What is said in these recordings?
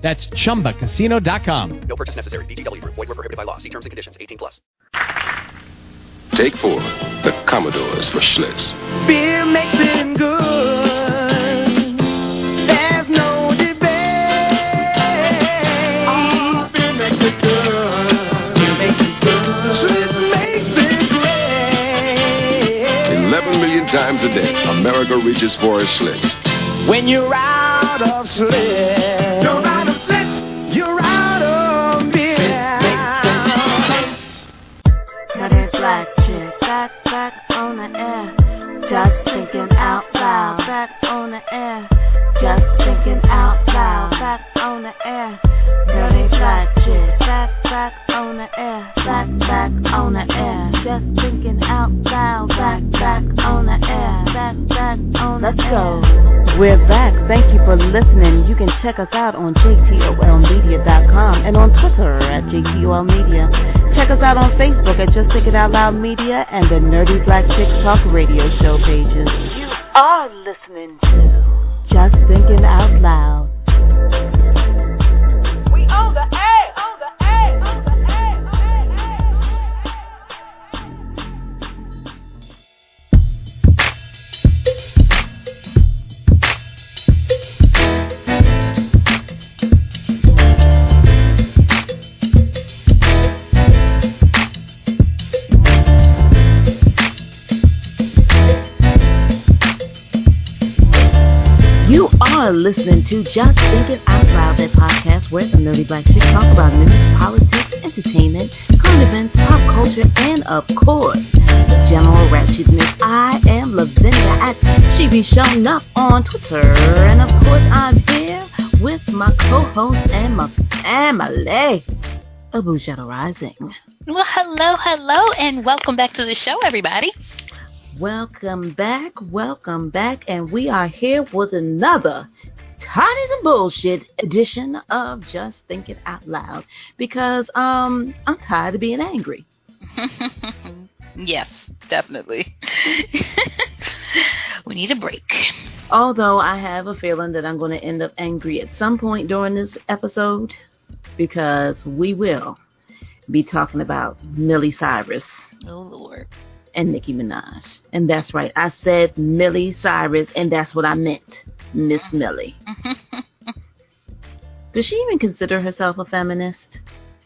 That's chumbacasino.com. No purchase necessary. VGW Group. Void were prohibited by law. See terms and conditions. 18 plus. Take four. The Commodores for Schlitz. Beer makes it good. There's no debate. Beer makes it good. Beer makes it good. Schlitz makes it great. 11 million times a day, America reaches for a Schlitz. When you're out of Schlitz, just thinking out loud. Back on the air, just thinking out loud. Back on the air, now there's black chick back back on the air, back back on the air, just thinking out loud. Back back on the air, back back on Let's go. We're back. Thank you for listening. You can check us out on jtolmedia.com and on Twitter at jtolmedia. Check us out on Facebook at Just Think It Out Loud Media and the Nerdy Black Chick Talk Radio Show pages. You are listening to Just Thinking Out Loud. On listening to Just Thinking Out Loud, that podcast where the nerdy black chicks talk about news, politics, entertainment, current events, pop culture, and of course, the general ratchetness. I am Lavinia at Shebe Shonuff on Twitter, and of course, I'm here with my co-host and my family, Boughetto Rising. Well, hello, hello, and welcome back to the show, everybody. Welcome back, welcome back, and we are here with another Tiny and Bullshit edition of Just Thinking Out Loud because um I'm tired of being angry. yes, definitely. we need a break. Although I have a feeling that I'm going to end up angry at some point during this episode because we will be talking about Millie Cyrus Oh, Lord. and Nicki Minaj. And that's right, I said Millie Cyrus, and that's what I meant, Miss Millie. Does she even consider herself a feminist?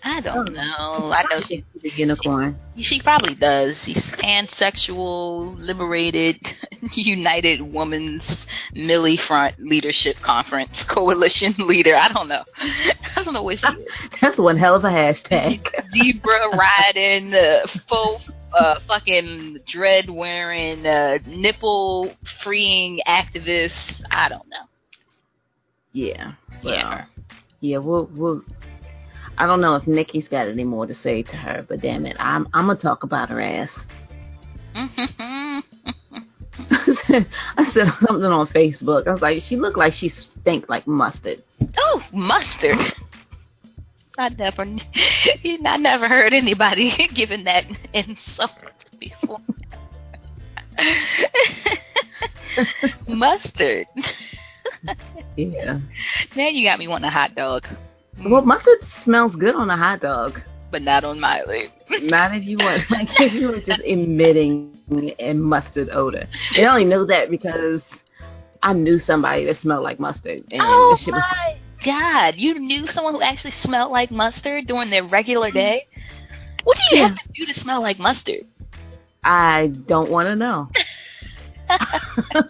I don't know. I know she She's a unicorn. she probably does. She's pansexual, liberated, United Women's Millie Front Leadership Conference Coalition leader. I don't know. I don't know what she is. That's one hell of a hashtag. zebra riding, uh, full uh, fucking dread wearing, uh, nipple freeing activist. I don't know. yeah. Well, Yeah. yeah, we'll we'll I don't know if Nikki's got any more to say to her, but damn it, I'm I'm gonna talk about her ass. I said something on Facebook. I was like, she looked like she stink like mustard. oh, mustard. I never, I never heard anybody giving that insult before. mustard. Yeah. Now you got me wanting a hot dog, Mm-hmm. Well, mustard smells good on a hot dog. but not on Miley. Not if you want, like if you were just emitting a mustard odor. And I only know that because I knew somebody that smelled like mustard, and Oh shit was my god! You knew someone who actually smelled like mustard during their regular mm-hmm. day. What do you have to do to smell like mustard? I don't want to know.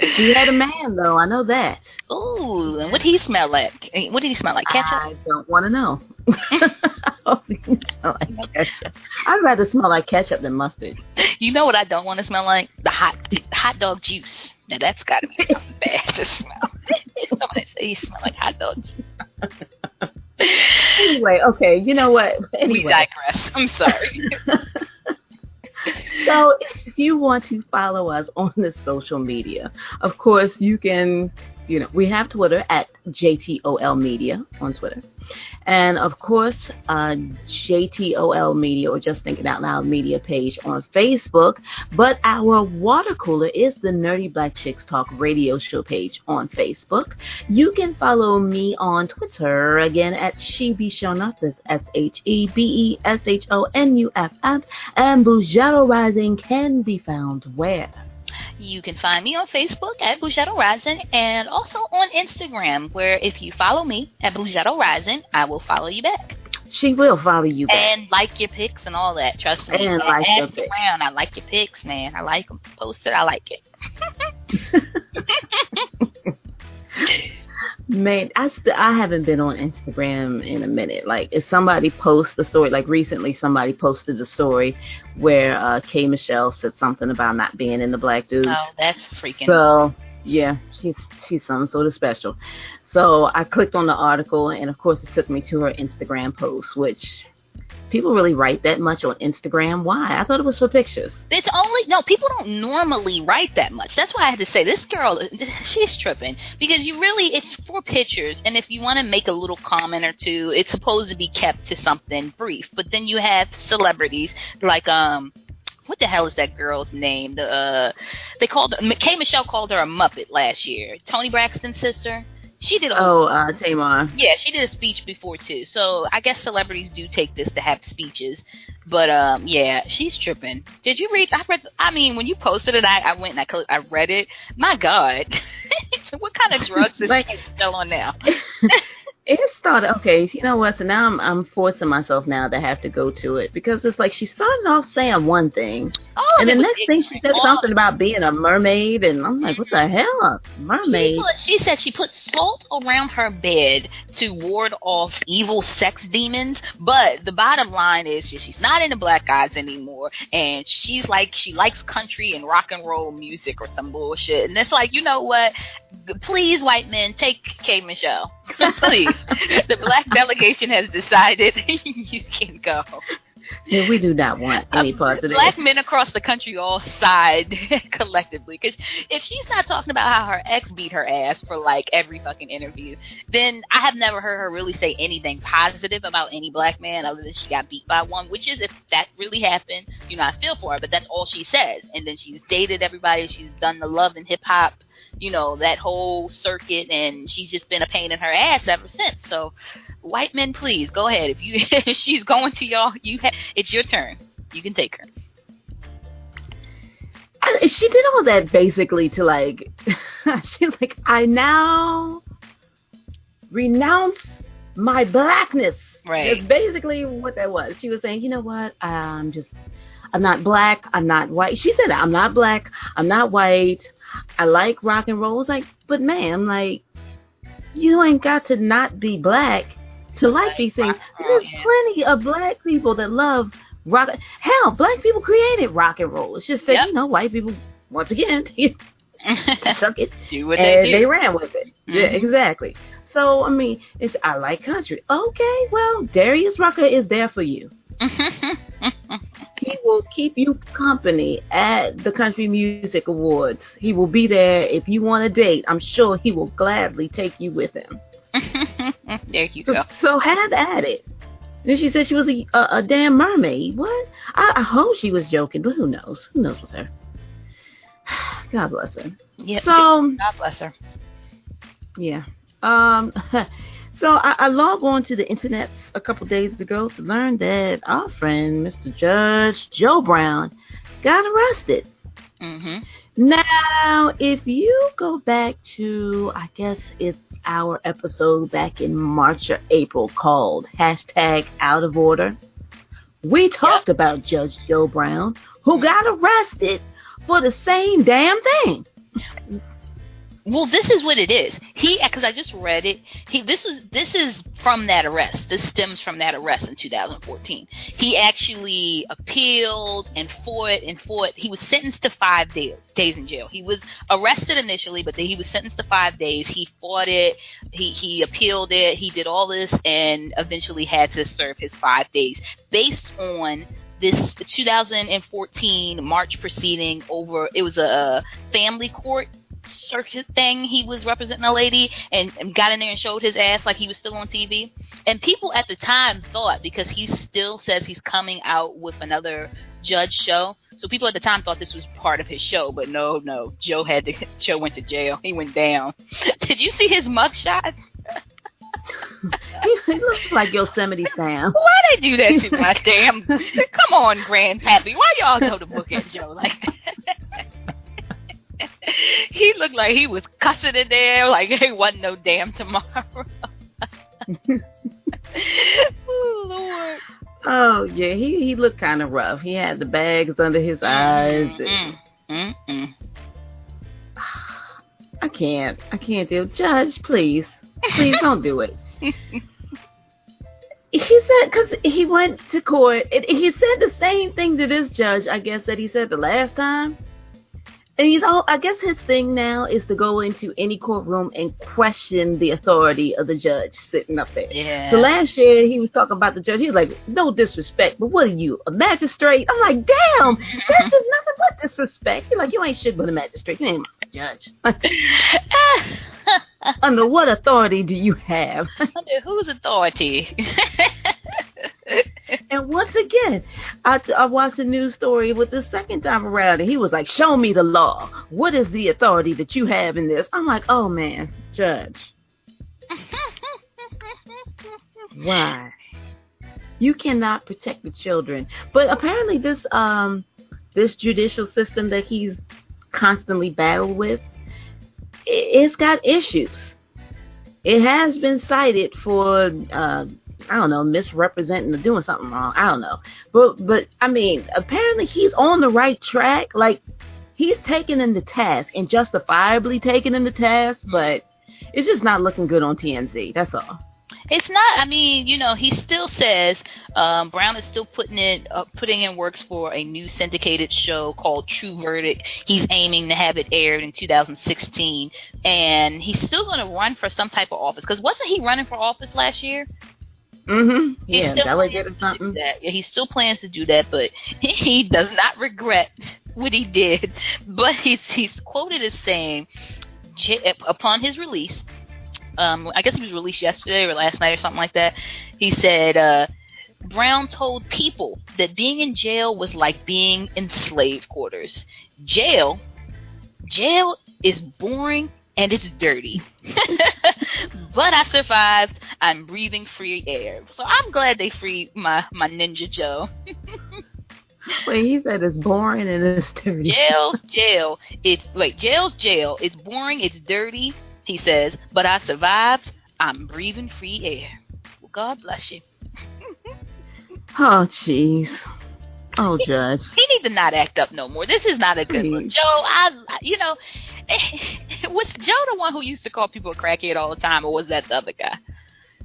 she had a man though. I know that. Ooh, and what did he smell like? What did he smell like? Ketchup? I don't want to know. I don't think he smell like ketchup. I'd rather smell like ketchup than mustard. You know what I don't want to smell like? The hot hot dog juice. Now that's got to be something bad to smell. Somebody say he smell like hot dog juice. anyway, okay, you know what? Anyway. We digress. I'm sorry. So if you want to follow us on the social media, of course you can you know, we have Twitter at JTOL Media on Twitter. And of course, uh, JTOL Media or Just Thinking Out Loud Media page on Facebook. But our water cooler is the Nerdy Black Chicks Talk radio show page on Facebook. You can follow me on Twitter again at Shebe Shonuff. That's S H E B E S H O N U F F. And Boughetto Rising can be found where? You can find me on Facebook at Boughetto Rising and also on Instagram, where if you follow me at Boughetto Rising, I will follow you back. She will follow you back. And like your pics and all that. Trust me. And like your pics. around. I like your pics, man. I like them. Post it. I like it. Man, I st- I haven't been on Instagram in a minute. Like, if somebody posts the story, like recently, somebody posted a story where uh, K Michelle said something about not being in the black dudes. Oh, that's freaking. So yeah, she's she's some sort of special. So I clicked on the article, and of course, it took me to her Instagram post, which people really write that much on Instagram. Why? I thought it was for pictures. It's only no people don't normally write that much. That's why I had to say this girl. She's tripping because you really it's for pictures, and if you want to make a little comment or two, it's supposed to be kept to something brief. But then you have celebrities like um. What the hell is that girl's name? The uh, they called K Michelle called her a muppet last year. Toni Braxton's sister. She did. a- Oh, uh, Tamar. yeah, she did a speech before too. So I guess celebrities do take this to have speeches. But um, yeah, she's tripping. Did you read? I read. I mean, when you posted it, I, I went and I, I read it. My God, what kind of drugs is Like- she still on now? It started okay. You know what? So now I'm I'm forcing myself now to have to go to it because it's like she started off saying one thing, All and the next thing she said All something about being a mermaid, and I'm like, what the mm-hmm. hell, She, mermaid? put, she said she put salt around her bed to ward off evil sex demons. But the bottom line is she- she's not into black guys anymore, and she's like she likes country and rock and roll music or some bullshit. And it's like, you know what? Please, white men, take K Michelle. Please, the black delegation has decided you can go. Yeah, we do not want uh, any part of it. Black men across the country all side collectively. Because if she's not talking about how her ex beat her ass for like every fucking interview, then I have never heard her really say anything positive about any black man other than she got beat by one. Which is, if that really happened, you know, I feel for her. But that's all she says. And then she's dated everybody. She's done the love and hip hop, you know, that whole circuit, and she's just been a pain in her ass ever since. So, white men, please go ahead. If you if she's going to y'all, you ha- it's your turn. You can take her. I, she did all that basically to like, she's like, I now renounce my blackness. Right. That's basically what that was. She was saying, you know what? I'm just, I'm not black. I'm not white. She said, I'm not black. I'm not white. I like rock and roll. It's like, but ma'am, like, you ain't got to not be black to like Like these things. rock and roll, There's yeah. plenty of black people that love rock. Hell, black people created rock and roll. It's just that Yep. you know, white people once again took it do what and they they ran with it. Yeah, Mhm. exactly. So I mean, it's I like country. Okay, well, Darius Rucker is there for you. Keep you company at the Country Music Awards. He will be there if you want a date. I'm sure he will gladly take you with him. there you So, go. so have at it. Then she said she was a, a, a damn mermaid. What? I, I hope she was joking, but who knows? Who knows with her? God bless her. Yeah. So God bless her. yeah. Um. So I, I logged on to the internet a couple days ago to learn that our friend Mr. Judge Joe Brown got arrested. hmm Now, if you go back to, I guess it's our episode back in March or April called hashtag Out of Order, we talked about Judge Joe Brown, who got arrested for the same damn thing. Well, this is what it is. He, because I just read it. He, this is this is from that arrest. This stems from that arrest in 2014. He actually appealed and fought and fought. He was sentenced to five day, days in jail. He was arrested initially, but then he was sentenced to five days. He fought it. He he appealed it. He did all this and eventually had to serve his five days based on this 2014 March proceeding over. It was a family court circuit thing. He was representing a lady and, and got in there and showed his ass like he was still on TV. And people at the time thought because he still says he's coming out with another judge show. So people at the time thought this was part of his show, but no, no. Joe had to, Joe went to jail. He went down. Did you see his mugshot? he looks like Yosemite Sam. Why they do that to my damn? Come on, Grandpappy. Why y'all go to book at Joe like that? he looked like he was cussing in there, like it wasn't no damn tomorrow. oh Lord. Oh yeah, he he looked kind of rough. He had the bags under his eyes. and- Mm, mm, mm. I can't. I can't do. Judge, please, please don't do it. He said because he went to court. He said the same thing to this judge. I guess that he said the last time. And he's all. I guess his thing now is to go into any courtroom and question the authority of the judge sitting up there. Yeah. So last year he was talking about the judge. He was like, "No disrespect, but what are you, a magistrate?" I'm like, "Damn, that's just nothing but disrespect." He's like, "You ain't shit but a magistrate. You ain't a judge." Under what authority do you have? Under whose authority? and once again, I, I watched a news story with the second time around, and he was like, "Show me the law. What is the authority that you have in this?" I'm like, "Oh man, judge, why? You cannot protect the children." But apparently, this um this judicial system that he's constantly battled with, it's got issues. It has been cited for uh, I don't know, misrepresenting or doing something wrong. I don't know. But but I mean, apparently he's on the right track. Like he's taking him the task and justifiably taking him the task, but it's just not looking good on TMZ. That's all. It's not. I mean, you know, he still says um, Brown is still putting it, uh, putting in works for a new syndicated show called True Verdict. He's aiming to have it aired in 2016, and he's still going to run for some type of office. Because wasn't he running for office last year? Mm-hmm. He Yeah, still delegated or plans to do something. That. Yeah, he still plans to do that, but he, he does not regret what he did. But he's he's quoted as saying, upon his release, um, I guess he was released yesterday or last night or something like that. He said, uh, Brown told people that being in jail was like being in slave quarters. Jail, jail is boring and it's dirty. but I survived. I'm breathing free air. So I'm glad they freed my, my Ninja Joe. Wait, he said it's boring and it's dirty. Jail's jail. It's wait, jail's jail. It's boring, it's dirty, he says, but I survived. I'm breathing free air. Well, God bless you. Oh, jeez. Oh, Judge. He need to not act up no more. This is not a good look. Joe, I, you know, was Joe the one who used to call people a crackhead all the time, or was that the other guy?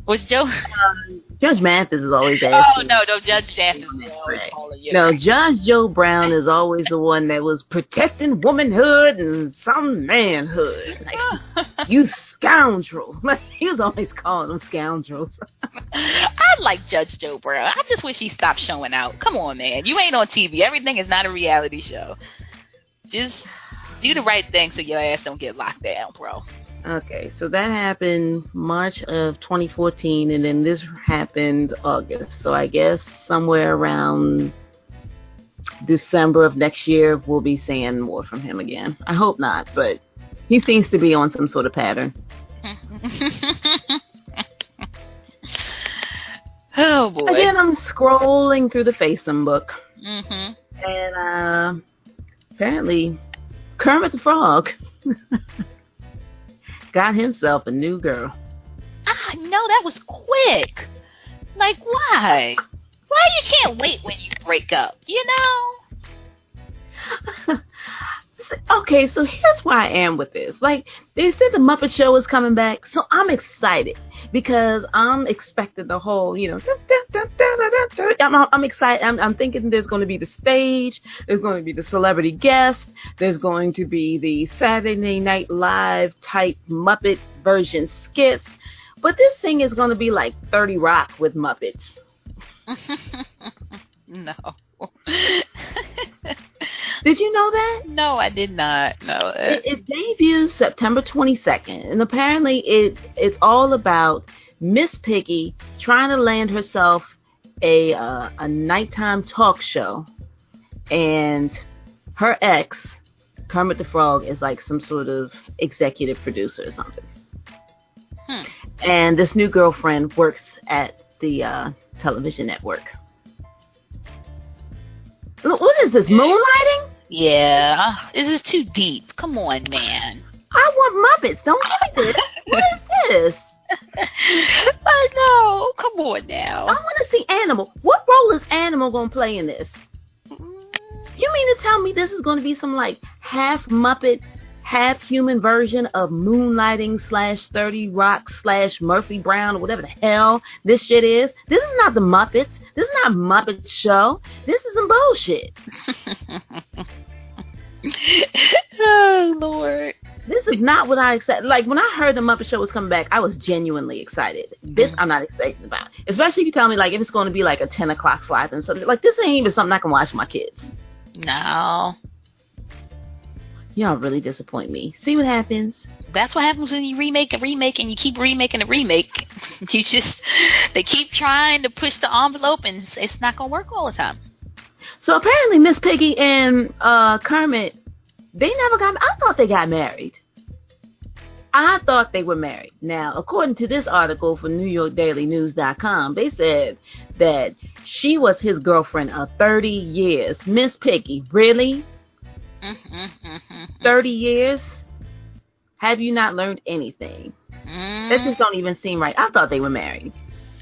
Was Joe? Um, judge Mathis is always Oh asking. no, no, Judge Davis is always calling you. No, Judge Joe Brown is always the one that was protecting womanhood and some manhood. Like, you scoundrel. Like, he was always calling them scoundrels. I like Judge Joe Brown. I just wish he stopped showing out. Come on, man. You ain't on TV. Everything is not a reality show. Just do the right thing so your ass don't get locked down, bro. Okay, so that happened March of 2014, and then this happened August. So I guess somewhere around December of next year, we'll be seeing more from him again. I hope not, but he seems to be on some sort of pattern. oh boy. Again, I'm scrolling through the Facebook book, Mhm. and uh, apparently Kermit the Frog got himself a new girl. Ah, no, that was quick. Like why? Why you can't wait when you break up? You know? okay, so here's where I am with this. Like they said, the Muppet Show is coming back, so I'm excited because I'm expecting the whole, you know, dun, dun, dun, I'm, I'm excited. I'm, I'm thinking there's going to be the stage, there's going to be the celebrity guest, there's going to be the Saturday Night Live type Muppet version skits, but this thing is going to be like 30 Rock with Muppets. no. Did you know that? No, I did not. No. It, it debuts September 22nd, and apparently it it's all about Miss Piggy trying to land herself a uh, a nighttime talk show, and her ex Kermit the Frog is like some sort of executive producer or something. Hmm. And this new girlfriend works at the uh, television network. What is this moonlighting? Yeah. This is too deep. Come on, man. I want Muppets. Don't me this. What is this? I know. Come on now. I want to see Animal. What role is Animal going to play in this? Mm. You mean to tell me this is going to be some like half Muppet, half human version of Moonlighting slash 30 Rock slash Murphy Brown or whatever the hell this shit is? This is not the Muppets. This is not Muppet Show. This is some bullshit. oh Lord. This is not what I expected. Like when I heard the Muppet Show was coming back, I was genuinely excited. This I'm not excited about, especially if you tell me like if it's going to be like a 10 o'clock slot and something like this ain't even something I can watch with my kids. No. Y'all really disappoint me. See what happens? That's what happens when you remake a remake and you keep remaking a remake. You just they keep trying to push the envelope and it's- not gonna work all the time. So apparently, Miss Piggy and uh, Kermit, they never got. I thought they got married. I thought they were married. Now, according to this article from NewYorkDailyNews.com, they said that she was his girlfriend of 30 years. Miss Piggy, really? Mm-hmm, 30 years? Have you not learned anything? Mm. That just don't even seem right. I thought they were married.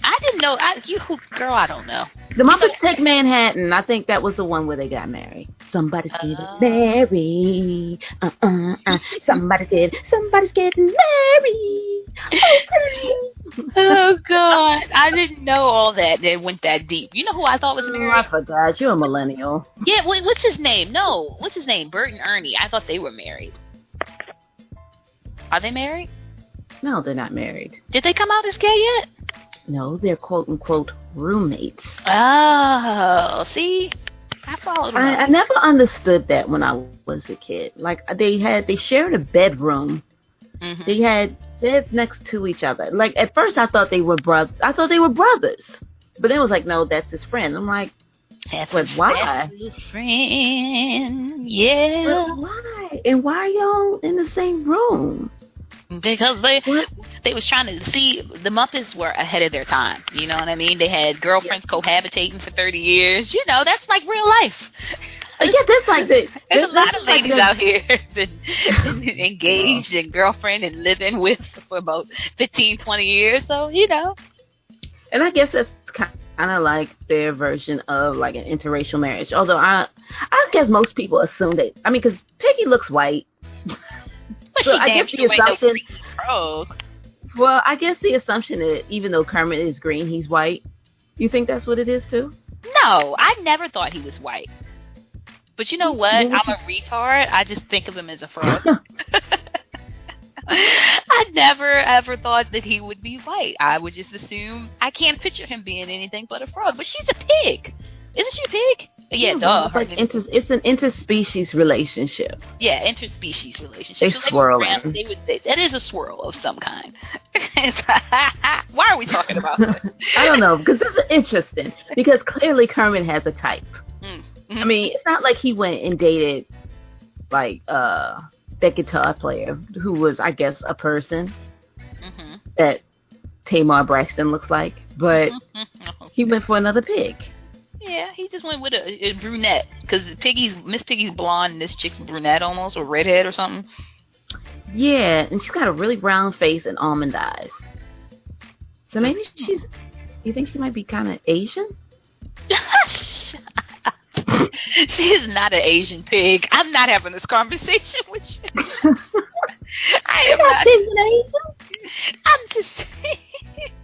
I didn't know. I, you girl, I don't know. The Muppets Take Manhattan. I think that was the one where they got married. Somebody's getting Oh. married. Uh uh uh. Somebody did. Somebody's getting married. Okay. Oh God, I didn't know all that. That went that deep. You know who I thought was Oh, I married? forgot. You're a millennial. Yeah, wait, what's his name? No, what's his name? Bert and Ernie. I thought they were married. Are they married? No, they're not married. Did they come out as gay yet? No, they're quote unquote roommates. Oh, see, I followed. I, I never understood that when I was a kid. Like they had, they shared a bedroom. Mhm. They had beds next to each other. Like at first, I thought they were brothers. I thought they were brothers. But then it was like, no, that's his friend. I'm like, That's but why? friend. Yeah, but why? And why are y'all in the same room? Because they What? they was trying to see the Muppets were ahead of their time. You know what I mean? They had girlfriends cohabitating for thirty years. You know, that's like real life. Uh, yeah, that's like the. There's a lot of ladies the- out here been engaged and girlfriend and living with for about 15, 20 years. So, you know. And I guess that's kind of like their version of like an interracial marriage. Although I, I guess most people assume that. I mean, because Piggy looks white. But So she I guess the sure ain't no assumption- frog. Well, I guess the assumption that even though Kermit is green, he's white. You think that's what it is too? No, I never thought he was white. But you know what? What I'm a retard. I just think of him as a frog. I never ever thought that he would be white. I would just assume I can't picture him being anything but a frog. But she's a pig, isn't she a pig? Yeah, duh. Her like inter, it's an interspecies relationship. yeah, interspecies relationship. They So swirling. They would. They, that is a swirl of some kind. Why are we talking about that? I don't know because this is interesting because clearly Kermit has a type. Mm. I mean, it's not like he went and dated like uh that guitar player who was, I guess, a person hmm that Tamar Braxton looks like, but Mm-hmm. he went for another pig. Yeah, he just went with a, a brunette because Piggy's Miss Piggy's blonde and this chick's brunette almost or redhead or something. Yeah, and she's got a really brown face and almond eyes. So maybe mm-hmm. she's. You think she might be kind of Asian? She is not an Asian pig. I'm not having this conversation with you. I am not. in I'm just saying. She's an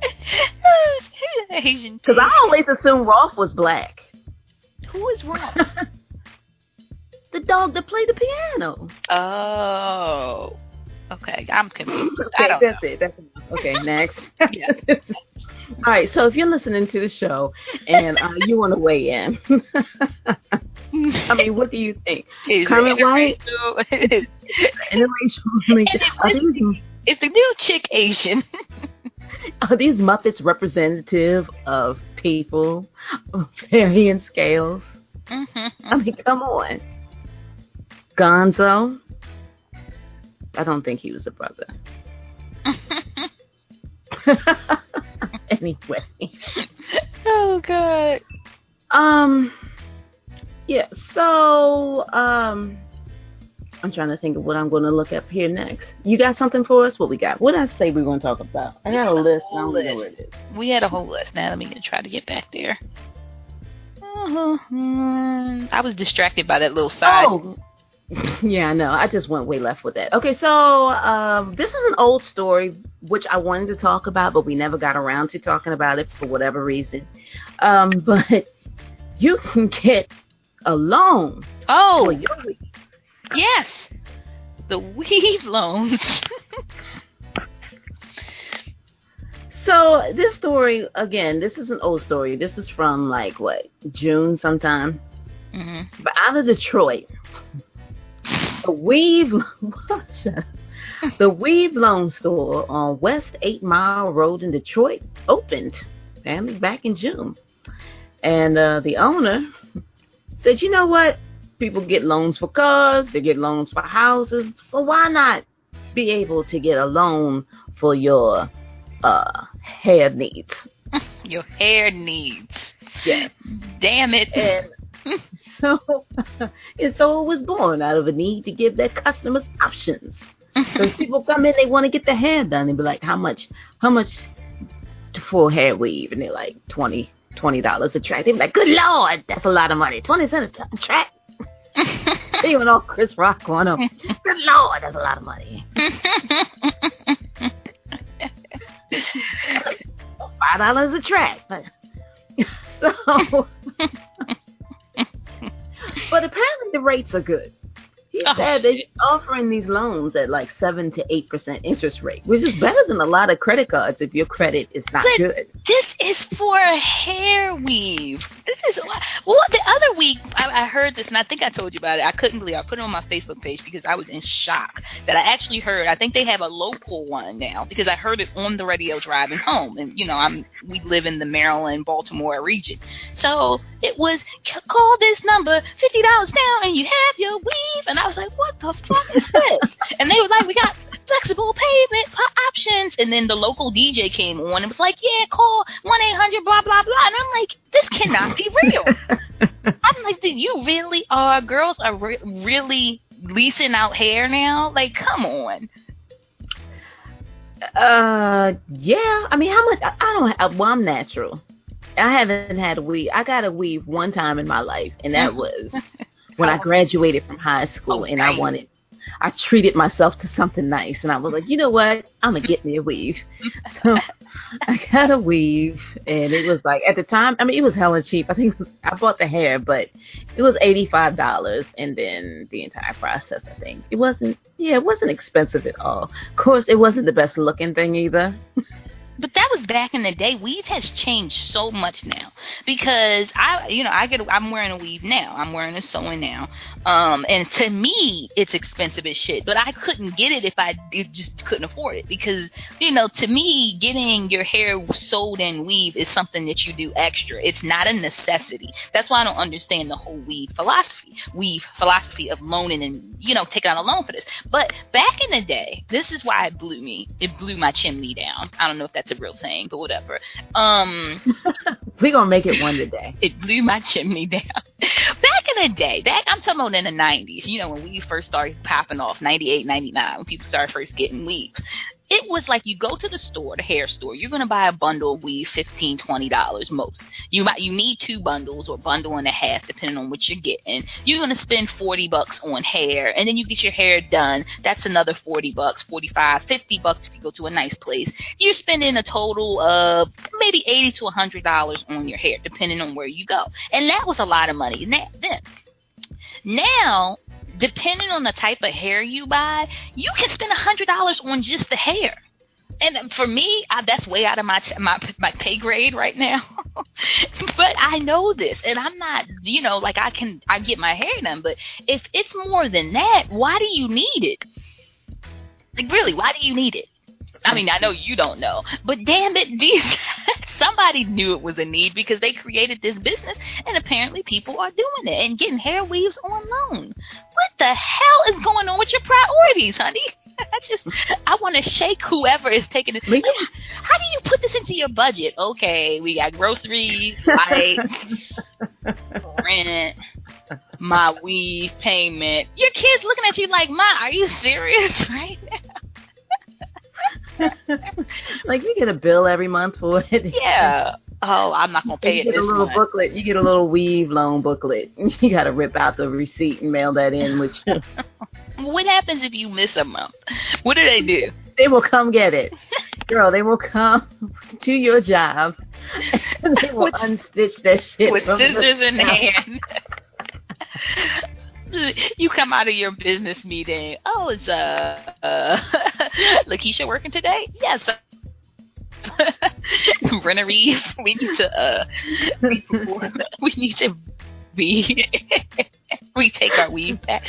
Asian. Because I always assumed Rowlf was black. Who is wrong? The dog that played the piano. oh. Okay, I'm confused. I Okay, don't that's it. That's enough. Okay, next. All right, so if you're listening to the show and uh, you want to weigh in, I mean, what do you think? Is it White? interracial? Are Is the new chick Asian? are these Muppets representative of people of varying scales? I mean, come on. Gonzo? I don't think he was a brother. anyway. oh god. Um yeah, so um I'm trying to think of what I'm going to look up here next. You got something for us? What we got? What did I say we are going to talk about? I got a list. I don't know where it is. We had a whole list. Now let me try to get back there. Uh-huh. I was distracted by that little side. Oh, yeah, I know. I just went way left with that. Okay, so um, this is an old story which I wanted to talk about, but we never got around to talking about it for whatever reason. Um, but you can get a loan Oh, your yes. The weave loans. So this story again, this is an old story. This is from like what June sometime, hmm but out of Detroit. The Weave, the Weave Loan Store on West Eight Mile Road in Detroit opened, apparently back in June, and uh, the owner said, "You know what? People get loans for cars, they get loans for houses, so why not be able to get a loan for your uh, hair needs?" Your hair needs. Yes. Damn it. And so, and so it was born out of a need to give their customers options. Because people come in, they want to get their hair done, and be like, "How much? How much for hair weave?" And they're like, 20 dollars a track. They be like, "Good lord, that's a lot of money. Twenty cents a track." went all Chris Rock on them. Good lord, that's a lot of money. That's five dollars a track. So, but apparently the rates are good. He Oh, said they're offering these loans at like seven to eight percent interest rate, which is better than a lot of credit cards if your credit is not But- good. This is for a hair weave. This is well. The other week, I, I heard this, and I think I told you about it. I couldn't believe. It. I put it on my Facebook page because I was in shock that I actually heard. I think they have a local one now because I heard it on the radio driving home, and you know, I'm we live in the Maryland, Baltimore region, so it was call this number, fifty dollars down, and you have your weave. And I was like, what the fuck is this? and they were like, we got flexible payment options. And then the local DJ came on and was like, yeah, call 1 800 blah, blah, blah. And I'm like, this cannot be real. I'm like, "Dude, you really are, girls are re- really leasing out hair now? Like, come on. Uh, yeah. I mean, how much? I, I don't. Have, well, I'm natural. I haven't had a weave. I got a weave one time in my life, and that was when I oh. graduated from high school, Oh, and I wanted. I treated myself to something nice, and I was like, you know what? I'm gonna get me a weave. So I got a weave, and it was like at the time. I mean, it was hella cheap. I think it was. I bought the hair, but it was eighty five dollars, and then the entire process. I think it wasn't. Yeah, it wasn't expensive at all. Of course, it wasn't the best looking thing either. But that was back in the day. Weave has changed so much now because I, you know, I get, I'm wearing a weave now. I'm wearing a sewing now. Um, and to me, it's expensive as shit. But I couldn't get it if I did, just couldn't afford it because, you know, to me, getting your hair sewed and weave is something that you do extra. It's not a necessity. That's why I don't understand the whole weave philosophy, weave philosophy of loaning and, you know, taking out a loan for this. But back in the day, this is why it blew me. It blew my chimney down. I don't know if that's a real saying, but whatever. Um, We're gonna make it one today. it blew my chimney down. Back in the day, back I'm talking about in the 90s, you know, when we first started popping off, 98, 99, when people started first getting weaves. It was like you go to the store, the hair store, you're gonna buy a bundle of weave, fifteen, twenty dollars most. You might you need two bundles or bundle and a half, depending on what you're getting. You're gonna spend forty bucks on hair, and then you get your hair done. That's another forty bucks, 45, 50 bucks if you go to a nice place. You're spending a total of maybe eighty to hundred dollars on your hair, depending on where you go. And that was a lot of money then. Now, depending on the type of hair you buy, you can spend a hundred dollars on just the hair. And for me, I, that's way out of my my my pay grade right now. but I know this, and I'm not, you know, like I can I get my hair done. But if it's more than that, why do you need it? Like really, why do you need it? I mean, I know you don't know, but damn it, these somebody knew it was a need because they created this business, and apparently people are doing it and getting hair weaves on loan. What the hell is going on with your priorities, honey? I just, I want to shake whoever is taking it. Like, how do you put this into your budget? Okay, we got groceries, lights, rent, my weave payment. Your kids looking at you like, "Ma, are you serious right now?" like you get a bill every month for it. Yeah. Oh, I'm not gonna pay you it get this a little month. booklet. You get a little weave loan booklet. You got to rip out the receipt and mail that in, which What happens if you miss a month? What do they do? they will come get it, girl. They will come to your job. And they will With- unstitch that shit With scissors in hand. You come out of your business meeting. Oh, is uh, uh Lakeisha working today? Yes. Brenna Reeve, we need to uh, we, we need to be. we take our weave back.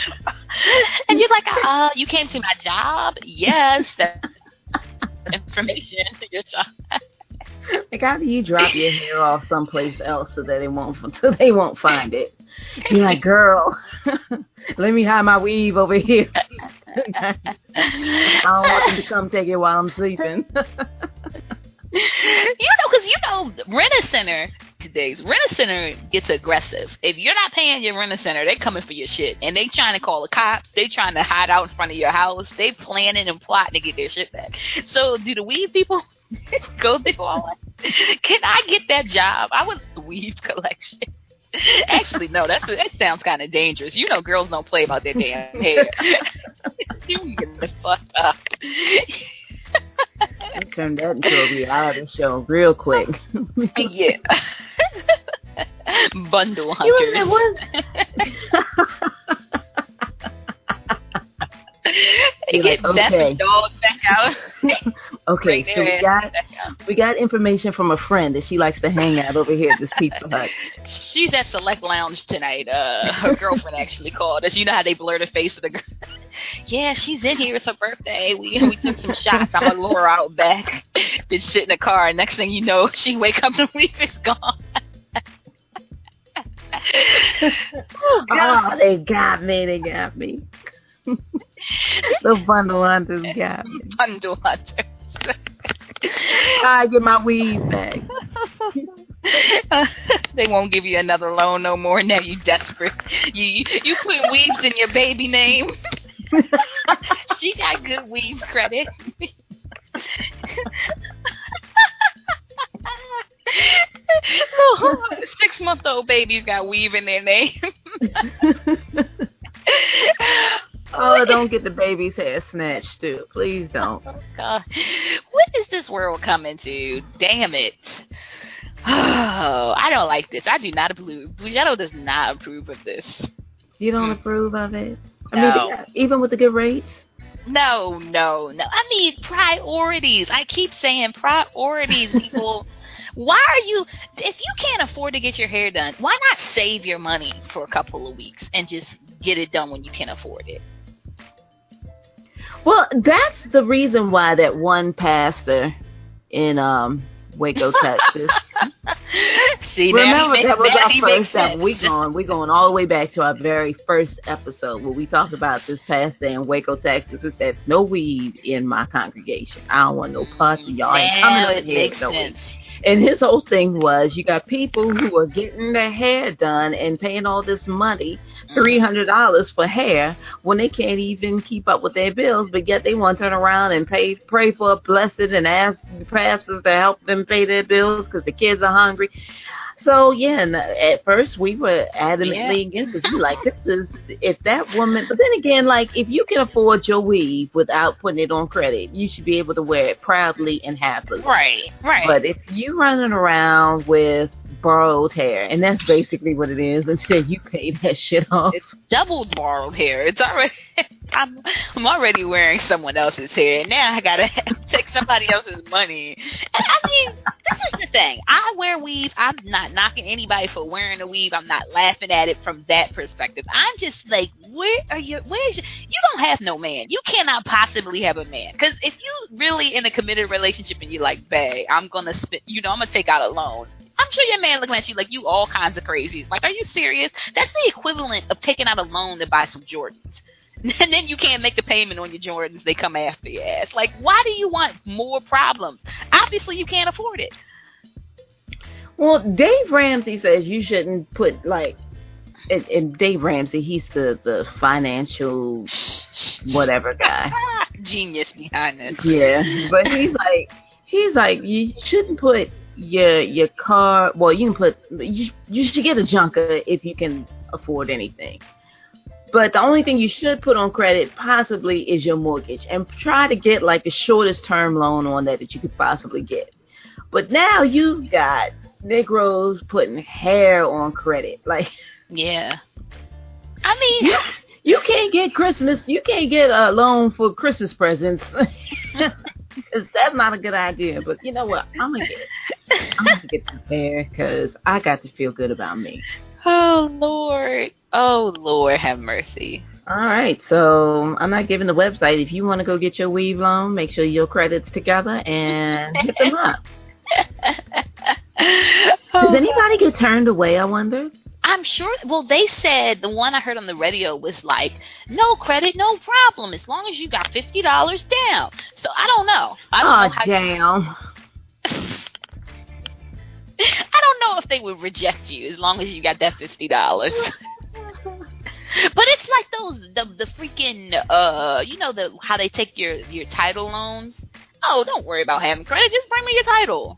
And you're like, uh, you came to my job? Yes. That information. Your job. Like how do you drop your hair off someplace else so that they won't so they won't find it? You're like, girl, let me hide my weave over here. I don't want them to come take it while I'm sleeping. you know, because you know, rent a center today's rent a center gets aggressive. If you're not paying your rent a center, they coming for your shit, and they trying to call the cops. They trying to hide out in front of your house. They planning and plotting to get their shit back. So, do the weed people go through all that? Can I get that job? I want the weave collection. Actually, no. That's that sounds kind of dangerous. You know, girls don't play about their damn hair. you get the fuck up. I turned that into a reality show real quick. yeah. Bundle hunters. know what? They You're get like, okay. dog back out. Okay, so we got we got information from a friend that she likes to hang out over here at this Pizza Hut. She's at Select Lounge tonight. Uh, her girlfriend actually called us. You know how they blur the face of the girl. yeah, she's in here. It's her birthday. We we took some shots. I'm gonna lure her out back. Bitch sit in the car. And next thing you know, she wake up and week is gone. oh. Oh, they got me. They got me. the bundle hunters got me. Bundle hunters. I get my weave back. they won't give you another loan no more. Now you desperate. You you, you put weaves in your baby name. she got good weave credit. Six month old babies got weave in their name. Oh, don't get the baby's hair snatched too. Please don't. Oh, God. What is this world coming to? Damn it. Oh, I don't like this. I do not approve. Boughetto does not approve of this. You don't approve of it? I No. mean, even with the good rates? No, no, no. I mean priorities. I keep saying priorities, people. why are you if you can't afford to get your hair done, why not save your money for a couple of weeks and just get it done when you can afford it? Well, that's the reason why that one pastor in um Waco, Texas. See, Remember that was our first sense. We going we going all the way back to our very first episode where we talked about this pastor in Waco, Texas, who said no weed in my congregation. I don't want no pus. Y'all ain't coming Now it here makes no sense. weed. And his whole thing was you got people who are getting their hair done and paying all this money, three hundred dollars for hair, when they can't even keep up with their bills, but yet they want to turn around and pay pray for a blessing and ask the pastors to help them pay their bills because the kids are hungry. So yeah, and uh, at first we were adamantly against it. We like this is if that woman, but then again, like if you can afford your weave without putting it on credit, you should be able to wear it proudly and happily. Right, right. But if you're running around with borrowed hair, and that's basically what it is, instead you pay that shit off. it's double borrowed hair. It's already I'm I'm already wearing someone else's hair. Now I gotta take somebody else's money. And I mean, this is the thing. I wear weave. I'm not knocking anybody for wearing a weave. I'm not laughing at it from that perspective. I'm just like, where are you? Where's your? You don't have no man. You cannot possibly have a man. Because if you really in a committed relationship and you're like, bae, I'm gonna spend. You know, I'm gonna take out a loan. I'm sure your man looking at you like you all kinds of crazies. Like, are you serious? That's the equivalent of taking out a loan to buy some Jordans. And then you can't make the payment on your Jordans. They come after your ass. Like, why do you want more problems? Obviously, you can't afford it. Well, Dave Ramsey says you shouldn't put like, and, and Dave Ramsey, he's the the financial whatever guy. Genius behind this. Yeah, but he's like, he's like, you shouldn't put your your car. Well, you can put you you should get a junker if you can afford anything. But the only thing you should put on credit possibly is your mortgage, and try to get like the shortest term loan on that that you could possibly get. But now you've got Negroes putting hair on credit, like. Yeah. I mean, you, you can't get Christmas. You can't get a loan for Christmas presents. Cause that's not a good idea. But you know what? I'm gonna get. It. I'm gonna get some hair because I got to feel good about me. Oh Lord, oh Lord, have mercy. All right, so I'm not giving the website. If you want to go get your weave loan, make sure your credits together and hit them up. Does anybody get turned away? I wonder. I'm sure. Well, they said the one I heard on the radio was like, no credit, no problem, as long as you got fifty dollars down. So I don't know. I don't Oh know how. damn! I don't know if they would reject you as long as you got that fifty dollars. but it's like those the the freaking uh you know the how they take your your title loans. Oh, don't worry about having credit. Just bring me your title.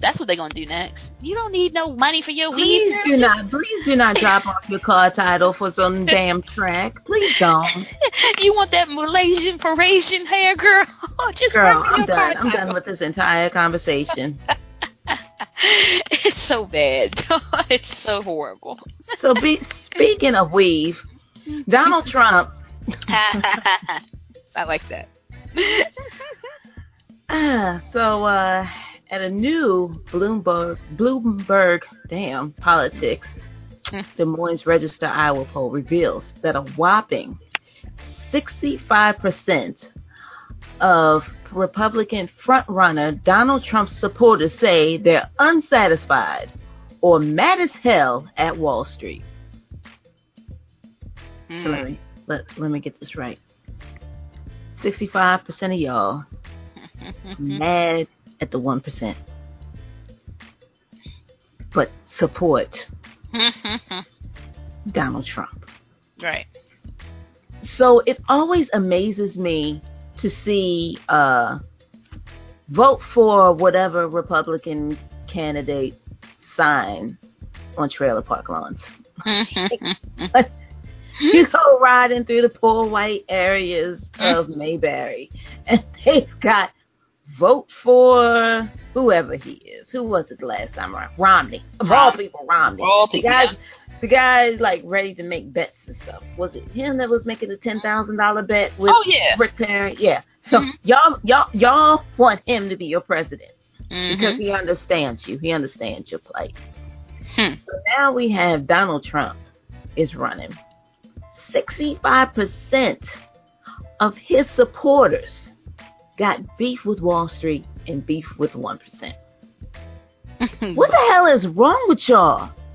That's what they're gonna do next. You don't need no money for your Please weave. do not, please do not drop off your car title for some damn track. Please don't, you want that Malaysian Parisian hair, girl? Just girl. I'm done. I'm done with this entire conversation. it's so bad. it's so horrible. So, be, speaking of weave, Donald Trump. I like that. Ah, so, uh, at a new Bloomberg, Bloomberg, damn, politics, Des Moines Register Iowa poll reveals that a whopping 65% of Republican frontrunner Donald Trump's supporters say they're unsatisfied or mad as hell at Wall Street. Hmm. So let me let, let me get this right. 65% of y'all mad at the 1%. But support Donald Trump. right. So it always amazes me to see uh vote for whatever Republican candidate sign on trailer park lawns. you go riding through the poor white areas of Mayberry, and they've got vote for whoever he is. Who was it the last time around? Romney. Of all people, Romney. All people, guys. The guys like ready to make bets and stuff. Was it him that was making the ten thousand dollar bet with Oh, yeah. Rick Perry? Yeah. So Mhm. y'all, y'all, y'all want him to be your president because Mhm. he understands you. He understands your plight. Hmm. So now we have Donald Trump is running. 65% of his supporters got beef with Wall Street and beef with 1%. What the hell is wrong with y'all?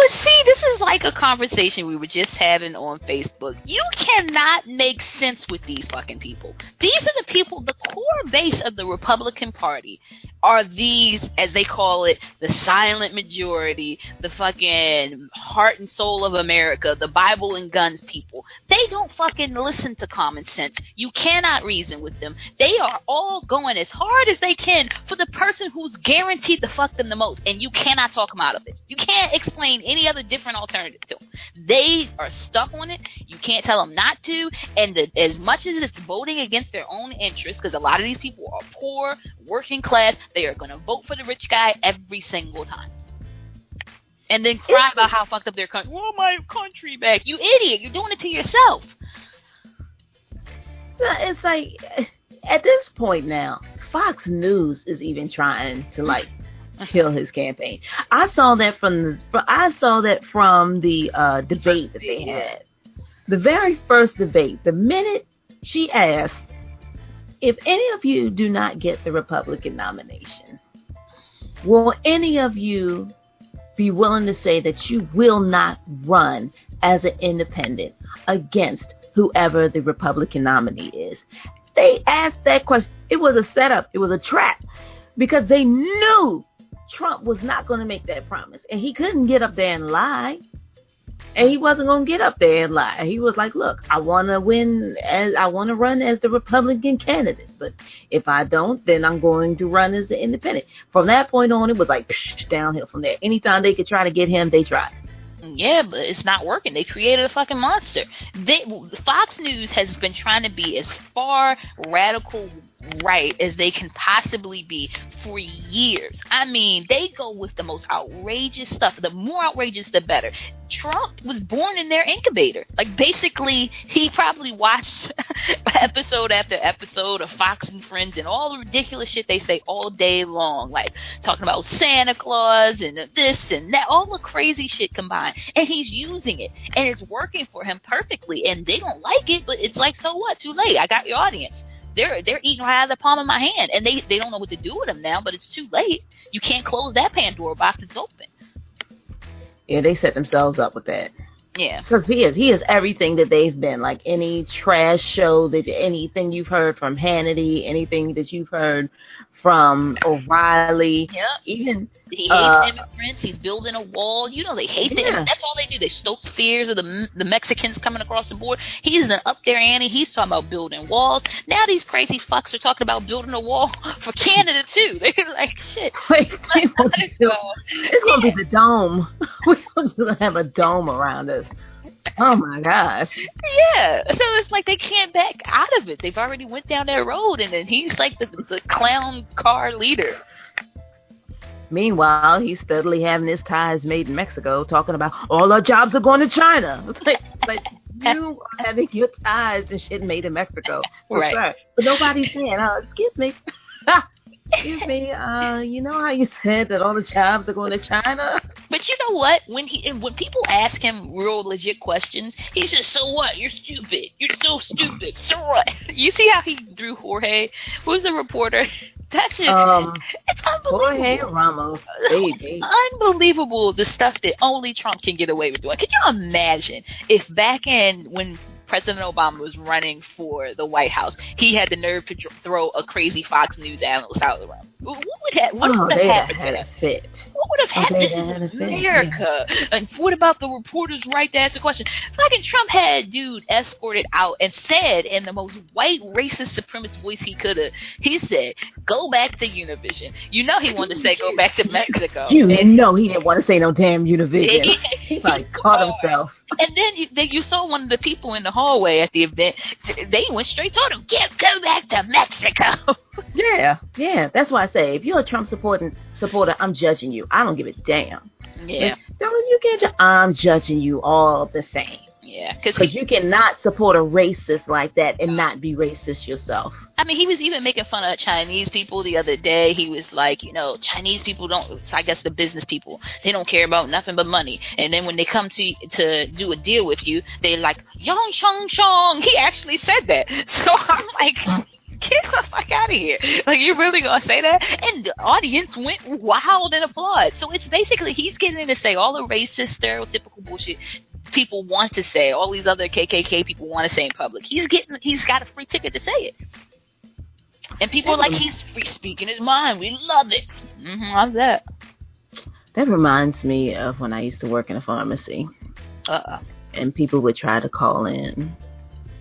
but see, this is like a conversation we were just having on Facebook. You cannot make sense with these fucking people. These are the people, the core base of the Republican Party are these, as they call it, the silent majority, the fucking heart and soul of America, the Bible and guns people. They don't fucking listen to common sense. You cannot reason with them. They are all going as hard as they can for the person who's guaranteed to fuck them the most, and you cannot talk them out of it. You can't explain any other different alternative to them. They are stuck on it. You can't tell them not to, and the, as much as it's voting against their own interests, because a lot of these people are poor, working class, they are going to vote for the rich guy every single time. And then cry about how fucked up their country. Want my country back? You idiot! You're doing it to yourself. It's like at this point now, Fox News is even trying to like kill his campaign. I saw that from the I saw that from the uh, debate that they had. The very first debate, the minute she asked if any of you do not get the Republican nomination, will any of you be willing to say that you will not run as an independent against whoever the Republican nominee is? They asked that question. It was a setup, it was a trap because they knew Trump was not going to make that promise. And he couldn't get up there and lie. And he wasn't going to get up there and lie. He was like, look, I want to win as I want to run as the Republican candidate. But if I don't, then I'm going to run as the independent. From that point on, it was like psh, downhill from there. Anytime they could try to get him, they tried. Yeah, but it's not working. They created a fucking monster. They, Fox News has been trying to be as far radical right as they can possibly be for years. I mean, they go with the most outrageous stuff. The more outrageous, the better. Trump was born in their incubator. Like, basically, he probably watched episode after episode of Fox and Friends and all the ridiculous shit they say all day long. Like, talking about Santa Claus and this and that, all the crazy shit combined. And he's using it. And it's working for him perfectly. And they don't like it, but it's like, so what? Too late. I got your audience they're they're eating right out of the palm of my hand, and they they don't know what to do with them now. But it's too late. You can't close that Pandora box. It's open. Yeah, they set themselves up with that. Yeah. Because he is, he is everything that they've been. Like any trash show that anything you've heard from Hannity, anything that you've heard from O'Reilly, Yeah. even He hates Uh, immigrants. He's building a wall. You know they hate Yeah. them. That's all they do. They stoke fears of the the Mexicans coming across the board. He's an up there Annie. He's talking about building walls. Now these crazy fucks are talking about building a wall for Canada too. They're like shit. wait, it's gonna be the dome. We're gonna have a dome around us. Oh my gosh! Yeah, so it's like they can't back out of it. They've already went down that road, and then he's like the, the clown car leader. Meanwhile, he's steadily having his ties made in Mexico, talking about all our jobs are going to China. It's like, like you are having your ties and shit made in Mexico, Right. But nobody's saying, uh, "Excuse me, excuse me, uh, you know how you said that all the jobs are going to China?" But you know what? When he when people ask him real legit questions, he says, "So what? You're stupid. You're so stupid. So what?" You see how he threw Jorge? Who's the reporter? That shit. Um, it's unbelievable. Jorge Ramos, baby. unbelievable the stuff that only Trump can get away with doing. Could you imagine if back in when President Obama was running for the White House, he had the nerve to dr- throw a crazy Fox News analyst out of the room? What would have, what Oh, would have happened had to that? fit. What would have happened? This they had a is America. And what about the reporter's right to ask a question? Fucking Trump had dude escorted out and said in the most white racist supremacist voice he could have, he said, "Go back to Univision." You know he wanted to say, "Go back to Mexico." You And- know he didn't want to say no damn Univision. Yeah. He like caught himself. And then you, then you saw one of the people in the hallway at the event. They went straight to him. Get go back to Mexico. Yeah, yeah. That's why I say if you're a Trump supporting supporter, I'm judging you. I don't give a damn. yeah, Don't you get ju- I'm judging you all the same. yeah. Because you cannot support a racist like that and not be racist yourself. I mean, he was even making fun of Chinese people the other day. He was like, you know, Chinese people don't. So I guess the business people they don't care about nothing but money. And then when they come to to do a deal with you, they like Yang Shang Shang. He actually said that. So I'm like, Get the fuck out of here! Like you really gonna say that? And the audience went wild and applaud. So it's basically he's getting in to say all the racist, stereotypical bullshit people want to say. All these other KKK people want to say in public. He's getting. He's got a free ticket to say it. And people are like he's free speaking his mind. We love it. Mm-hmm, how's that? That reminds me of when I used to work in a pharmacy, Uh, and people would try to call in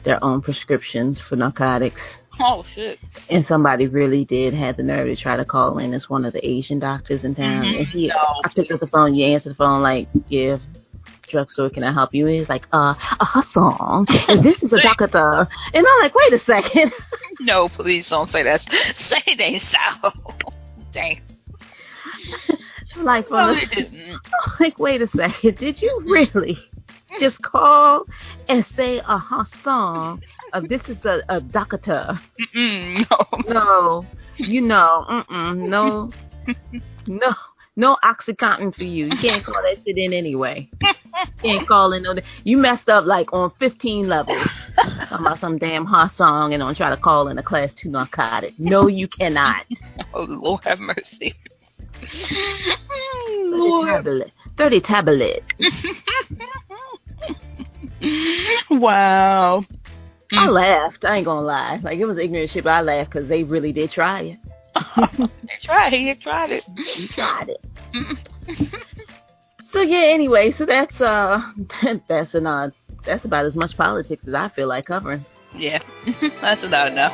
their own prescriptions for narcotics. Oh shit. And somebody really did have the nerve to try to call in as one of the Asian doctors in town. Mhm. And he. I picked up the phone. You answer the phone like, "Yeah, drugstore, can I help you?" He's like, "Uh, a Hassan, and this is a doctor." And I'm like, "Wait a second. No, please don't say that. Say ain't so. Dang. like, No, from the, like, wait a second. Did you really just call and say a Hassan? Uh, this is a, a doctor. Mm-mm, no. No, you know, mm-mm, no, no, no OxyContin for you. You can't call that shit in anyway. You can't call in no. You messed up like on 15 levels. Talking about some damn hot song and don't try to call in a class two narcotic. No, you cannot. Oh, Lord have mercy. Thirty Lord. tablet. Thirty tablet. wow. I laughed. I ain't gonna lie. Like it was ignorant shit, but I laughed because they really did try it. they tried it. You tried it. You tried it. So yeah. Anyway, so that's uh, that's an uh, that's about as much politics as I feel like covering. Yeah. That's about enough.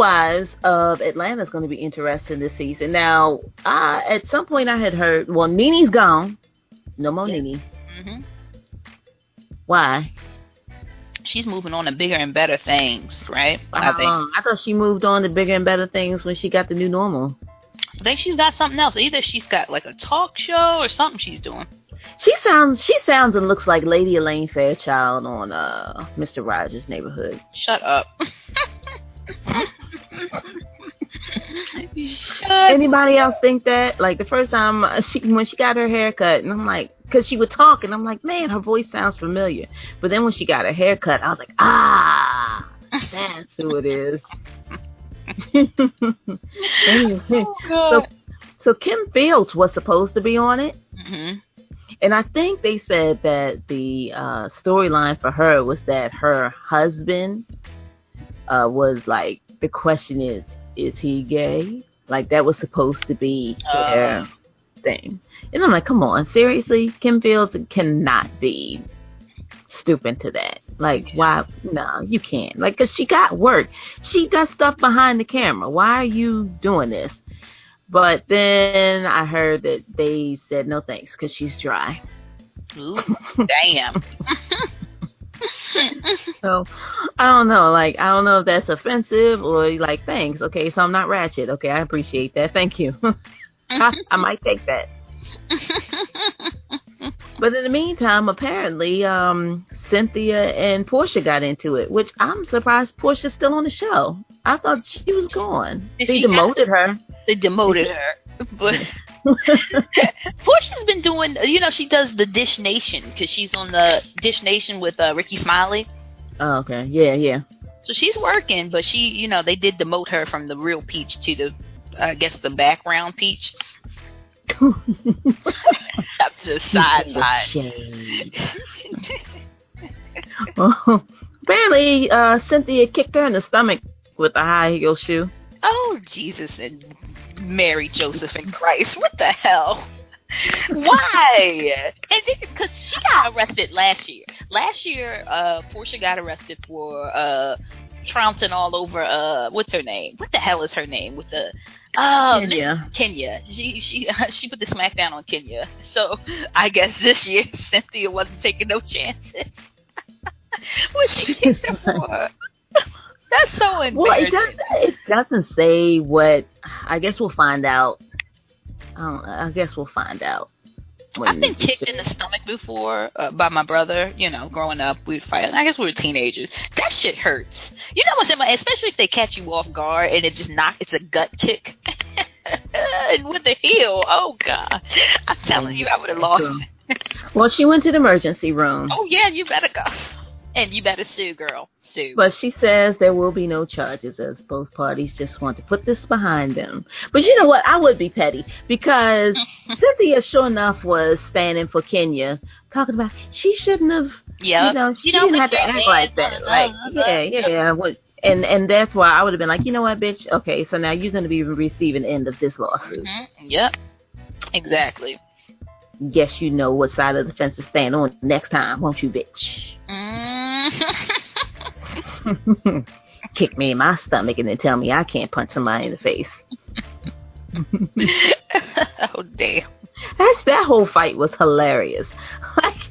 Housewives of Atlanta is going to be interesting this season. Now, I, at some point I had heard, well, NeNe's gone. No more Nini. hmm Why? She's moving on to bigger and better things, right? I think. long? I thought she moved on to bigger and better things when she got the new normal. I think she's got something else. Either she's got like a talk show or something she's doing. She sounds, she sounds and looks like Lady Elaine Fairchild on uh, Mr. Rogers' Neighborhood. Shut up. Anybody else think that? Like the first time she when she got her hair cut, and I'm like, because she would talk, and I'm like, man, her voice sounds familiar. But then when she got her hair cut, I was like, ah, that's who it is. Anyway, Oh, so, so Kim Fields was supposed to be on it, hmm and I think they said that the uh, storyline for her was that her husband uh, was like, the question is, is he gay? Like that was supposed to be oh. their thing. And I'm like, come on, seriously? Kim Fields cannot be stooping to that. Like, why? No, you can't. Like, cause she got work. She got stuff behind the camera. Why are you doing this? But then I heard that they said no thanks because she's dry. Ooh, damn. So I don't know. Like I don't know if that's offensive or like thanks. Okay, so I'm not ratchet. Okay, I appreciate that. Thank you. I, I might take that. But in the meantime, apparently, um, Cynthia and Porsha got into it, which I'm surprised Porsha's still on the show. I thought she was gone. Did they demoted her. they demoted her. But Porsha's been doing, you know, she does the Dish Nation because she's on the Dish Nation with uh, Rickey Smiley. Oh, okay. Yeah, yeah. So she's working, but she, you know, they did demote her from the real Peach to the, I guess, the background Peach. Up to the side side. Apparently, uh, Cynthia kicked her in the stomach with a high heel shoe. Oh Jesus and Mary, Joseph, and Christ! What the hell? Why? And because she got arrested last year. Last year, uh, Porsha got arrested for uh trouncing all over uh what's her name? What the hell is her name? With the Miss Kenya. Kenya. She she she put the smackdown on Kenya. So I guess this year Cynthia wasn't taking no chances. what she kicked for? That's so Well, it, embarrassing. does, it doesn't say what. I guess we'll find out. I, guess we'll find out. I've been kicked in the stomach before uh, by my brother. You know, growing up, we'd fight. I guess we were teenagers. That shit hurts. You know what's in my, especially if they catch you off guard and it just knock. It's a gut kick. and with the heel, oh god! I'm telling you, I would have lost. Well, she went to the emergency room, Oh yeah, you better go. And you better sue, girl. But she says there will be no charges as both parties just want to put this behind them. But you know what? I would be petty because Cynthia, sure enough, was standing for Kenya, talking about she shouldn't have. yeah. You know, she You know, didn't have to act like that. Like, uh, yeah, yeah, yeah. What- And and that's why I would have been like, you know what, bitch? Okay, so now you're going to be receiving the end of this lawsuit. Mhm, Yep. Exactly. Guess you know what side of the fence to stand on next time, won't you, bitch? Mm. Kick me in my stomach and then tell me I can't punch somebody in the face. oh damn. That's that whole fight was hilarious. Like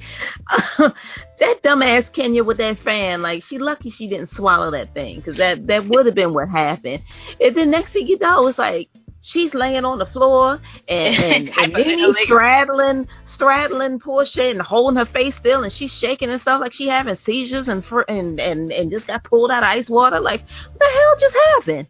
that dumbass Kenya with that fan, like she lucky she didn't swallow that thing because that that would have been what happened. And then next thing you know, it's like she's laying on the floor and and, and straddling straddling Porsha and holding her face still, and she's shaking and stuff like she having seizures and fr- and and and just got pulled out of ice water. Like what the hell just happened?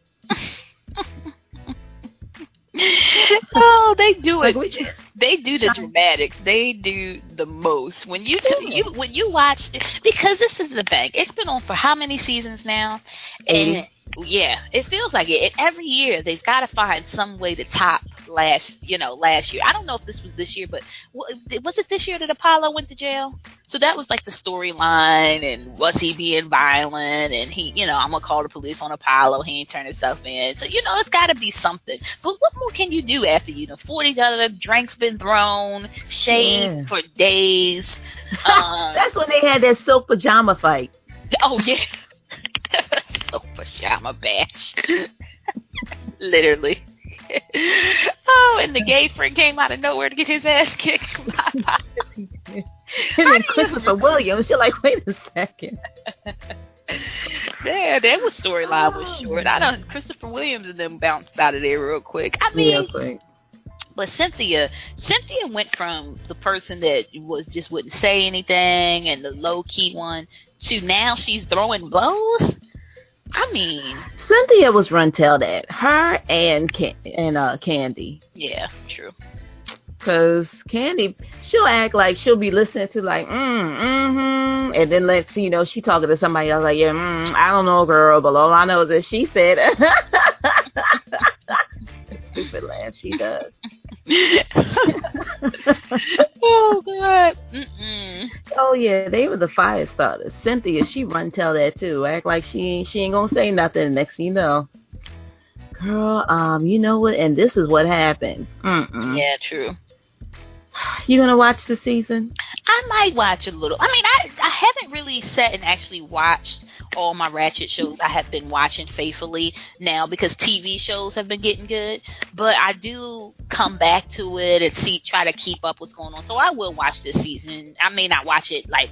oh, they do Like it. you- They do the dramatics. They do the most. When you t- you when you watch because this is the thing. It's been on for how many seasons now? And mm-hmm. yeah, it feels like it. Every year they've got to find some way to top last. You know, last year. I don't know if this was this year, but was it this year that Apollo went to jail? So that was like the storyline, and was he being violent? And he, you know, I'm gonna call the police on Apollo. He ain't turned himself in. So you know, it's got to be something. But what more can you do after you know forty other drinks been thrown, shade Yeah. for days? Um, That's when they had that silk pajama fight. oh yeah, so pajama bash, literally. oh, and the gay friend came out of nowhere to get his ass kicked. And then Christopher Williams, you're like, wait a second. Yeah, that was storyline was oh. short. I don't. Christopher Williams and them bounced out of there real quick. I mean, quick. but Cynthia, Cynthia went from the person that was just wouldn't say anything and the low key one to now she's throwing blows. I mean, Cynthia was run tell that her and Can- and uh Kandi. yeah, true. Cause Kandi, she'll act like she'll be listening to like, mm, mm-hmm, and then let's you know she talking to somebody else like, yeah, mm, I don't know, girl, but all I know is that she said. Stupid laugh she does. oh god. Mm-mm. Oh yeah, they were the fire starters. Cynthia, she run tell that too. Act like she ain't she ain't gonna say nothing. Next thing you know, girl, um, you know what? And this is what happened. Mm-mm. Yeah, true. You gonna watch the season? I might watch a little. I mean, I I haven't really sat and actually watched all my Ratchet shows I have been watching faithfully now because TV shows have been getting good. But I do come back to it and see try to keep up what's going on. So I will watch this season. I may not watch it like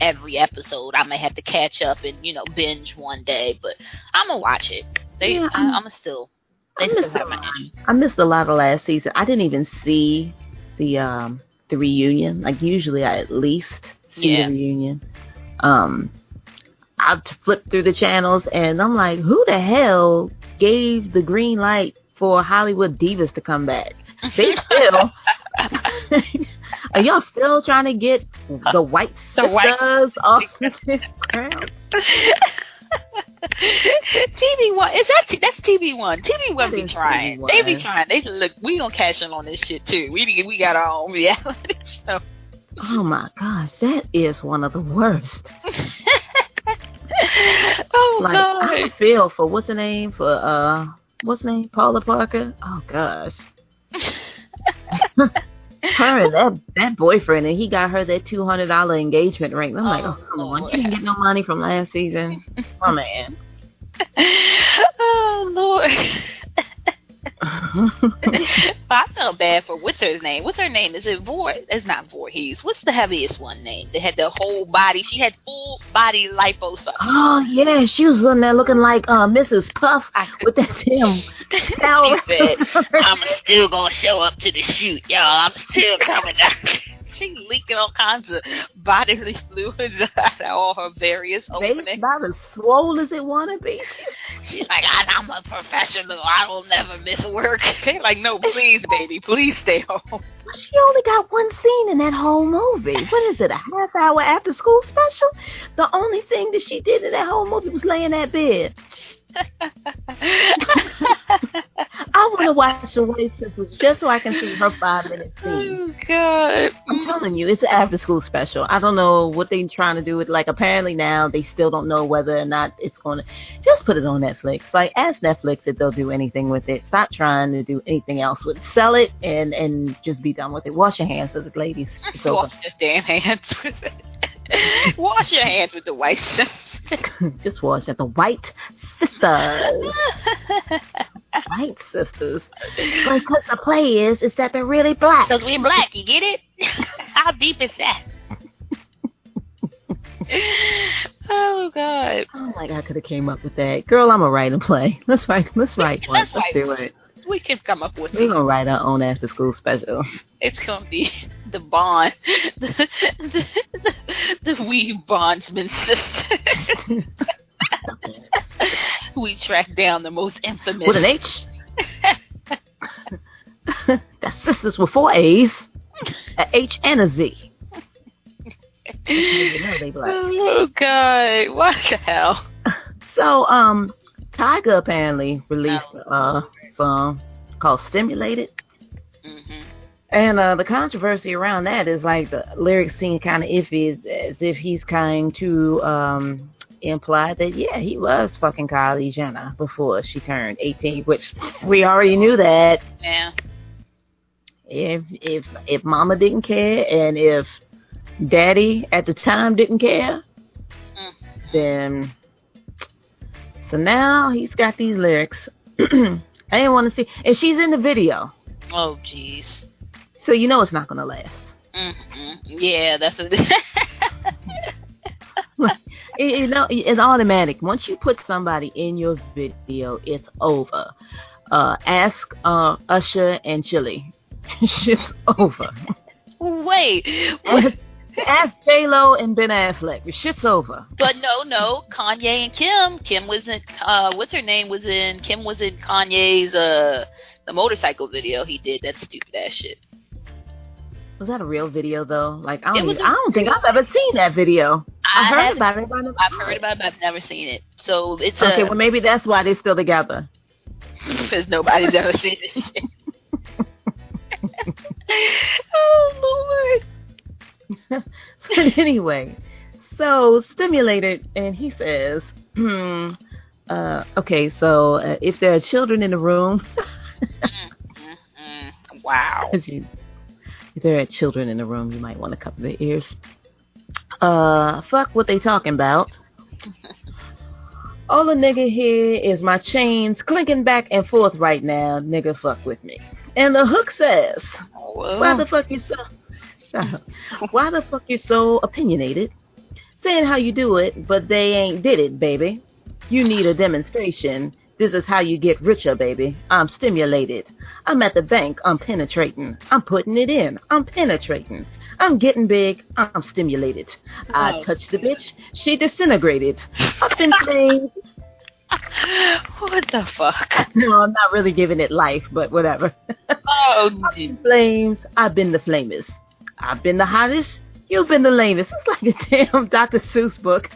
every episode. I may have to catch up and you know binge one day, but I'm gonna watch it. They, Yeah, I, I'm- I'm still. They I missed, a have my interest. I missed a lot of last season. I didn't even see the um the reunion. Like usually, I at least see Yeah. the reunion. Um, I've flipped through the channels and I'm like, who the hell gave the green light for Hollywood Divas to come back? They still. Are y'all still trying to get the white The white- off the ground? TV One is that that's TV One. TV One be trying. TV1. They be trying. They look. We gonna cash in on this shit too. We we got our own reality show. Oh my gosh, that is one of the worst. oh Like god. I feel for what's her name for uh what's her name Paula Parker. Oh gosh, her and that that boyfriend, and he got her that two hundred dollar engagement ring. I'm like, Oh, oh come on, you didn't get no money from last season. Oh man. oh lord. I felt bad for what's her name? What's her name? Is it Vor? It's not Voorhees. What's the heaviest one name? That had the whole body. She had full body liposuction. oh yeah, she was in there looking like uh Mrs. Puff with that damn towel. she said, I'm still gonna show up to the shoot, y'all. I'm still coming out. She leaking all kinds of bodily fluids out of all her various Face openings. about as swole as it wanna be. She's like, I, I'm a professional. I will never miss work. They're like, no, please, baby, please stay home. She only got one scene in that whole movie. What is it, a half hour after school special? The only thing that she did in that whole movie was lay in that bed. I want to watch the White Sisters just so I can see her five minute scene. oh God. I'm telling you, it's an after school special. I don't know what they're trying to do with. Like, apparently now they still don't know whether or not it's going to. Just put it on Netflix. Like, ask Netflix if they'll do anything with it. Stop trying to do anything else with it. Sell it and and just be done with it. Wash your hands with it, ladies. Wash your damn hands with it. Wash your hands with the white sisters. just wash it. The White Sisters. White Sisters. Because the play is is that they're really black. Because we're black, you get it? How deep is that? oh God. Oh my god, I could have came up with that. Girl, I'm gonna write a play. Let's write let's write one. Let's Let's, do it. We can come up with We're gonna write our own after school special. It's gonna be the bond, the, the, the, the wee bondsman sisters. we track down the most infamous. With an H. That's sisters with four A's. A H and a Z. Oh God! What the hell? So, um, Tyga apparently released uh song called "Stimulated," hmm and uh, the controversy around that is like the lyrics seem kind of iffy, as, as if he's kind to um imply that yeah he was fucking Kylie Jenner before she turned 18, which we already knew that. Yeah. If if if Mama didn't care and if Daddy at the time didn't care, Mm. then so now he's got these lyrics. I didn't want to see, and she's in the video, Oh jeez. so you know it's not gonna last. Mm-hmm. Yeah, that's a. It, you know, it's automatic. Once you put somebody in your video, it's over. Uh, ask uh, Usher and Chili. it's over. Wait. What? Ask J Lo and Ben Affleck. The shit's over. But no, no, Kanye and Kim. Kim was in. Uh, what's her name was in. Kim was in Kanye's uh the motorcycle video he did. That stupid ass shit. Was that a real video though? Like I don't, even- a I don't think I've ever seen that video. I, heard haven't- about it. I I've heard about it, but I've never seen it. So it's Okay, a well maybe that's why they're still together. because nobody's ever seen this shit. oh lord. but anyway, so stimulated, and he says, hmm, uh, okay, so uh, if there are children in the room, Mm, wow. you, if there are children in the room, you might want to cover their ears. Uh, fuck what they talking about. All a nigga here is my chains clinking back and forth right now. Nigga, fuck with me. And the hook says, Whoa. Why the fuck you so? Shut up. Why the fuck you so opinionated? Saying how you do it, but they ain't did it, baby. You need a demonstration. This is how you get richer, baby. I'm stimulated. I'm at the bank. I'm penetrating. I'm putting it in. I'm penetrating. I'm getting big. I'm stimulated. I Oh. touched the bitch. She disintegrated. Up in flames. what the fuck? No, I'm not really giving it life, but whatever. Oh, flames. I've been the flamest. I've been the hottest. You've been the lamest. It's like a damn Dr. Seuss book.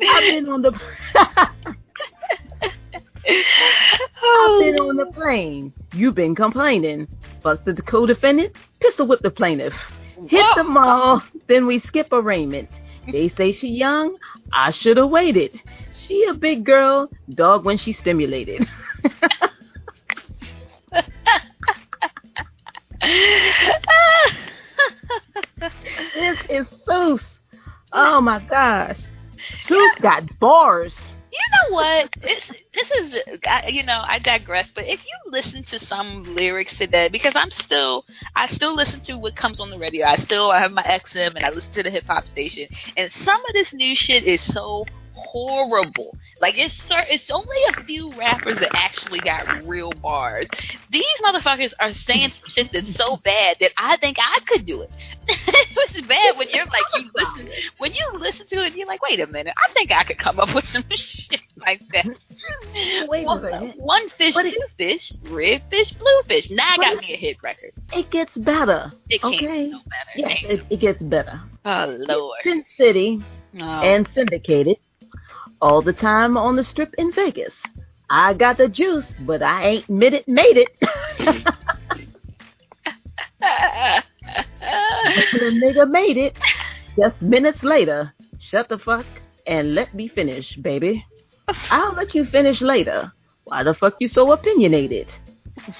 I've been on the. I've been on the plane. You've been complaining. Fuck the co-defendant. Pistol whip the plaintiff. Hit Whoa. the mall. Then we skip arraignment. They say she young. I should have waited. She a big girl. Dog when she stimulated. Oh my gosh. Seuss got bars. You know what? It's, this is, you know, I digress. But if you listen to some lyrics today, because I'm still, I still listen to what comes on the radio. I still I have my XM and I listen to the hip hop station. And some of this new shit is so horrible. Like it's, it's only a few rappers that actually got real bars. These motherfuckers are saying some shit that's so bad that I think I could do it. it was bad when you're like you listen when you listen to it, you're like, wait a minute, I think I could come up with some shit like that. Wait a one, minute. one fish, it- two fish, red fish, blue fish. Now I got me a hit record. It gets better. It can't okay. no better. Yes, it, it gets better. Oh Lord. Sin City Oh. and syndicated all the time on the strip in Vegas. I got the juice, but I ain't made it. Made it. the nigga made it. Just minutes later, shut the fuck and let me finish, baby. I'll let you finish later. Why the fuck you so opinionated?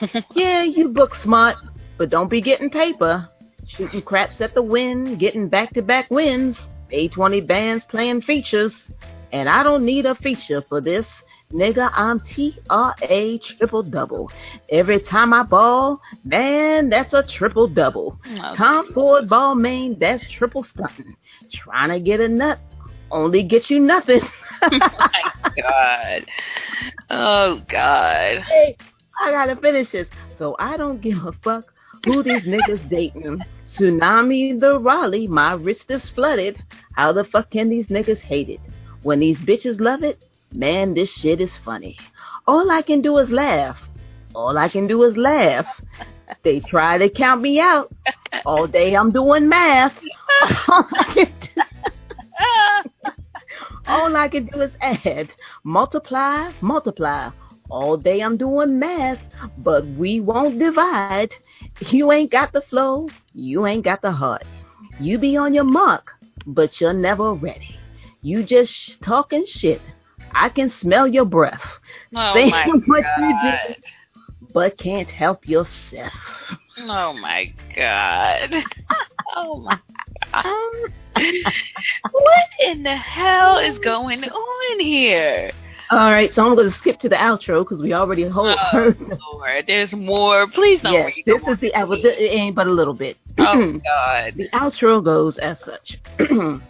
yeah, you book smart, but don't be getting paper. Shooting craps at the Wynn, getting back to back wins. A20 bands playing features. And I don't need a feature for this. Nigga, I'm TRA triple double. Every time I ball, man, that's a triple double. Oh, Tom Ford Balmain, that's triple stunting. Trying to get a nut, only get you nothing. Oh my God. Oh God. hey, I gotta finish this. So I don't give a fuck who these niggas dating. Tsunami the Rollie, my wrist is flooded. How the fuck can these niggas hate it? When these bitches love it, man, this shit is funny. All I can do is laugh. All I can do is laugh. They try to count me out. All day I'm doing math. All I can do, all I can do is add, multiply, multiply. All day I'm doing math, but we won't divide. You ain't got the flow, you ain't got the heart. You be on your mark, but you're never ready. You just sh- talking shit. I can smell your breath. Oh Say my what you God. do, but can't help yourself. Oh my God. Oh my God. Um, what in the hell is going on here? All right, so I'm going to skip to the outro because we already ho- Oh heard. Lord, there's more. Please don't Yes, this is the outro. It ain't but a little bit. Oh God. The outro goes as such. As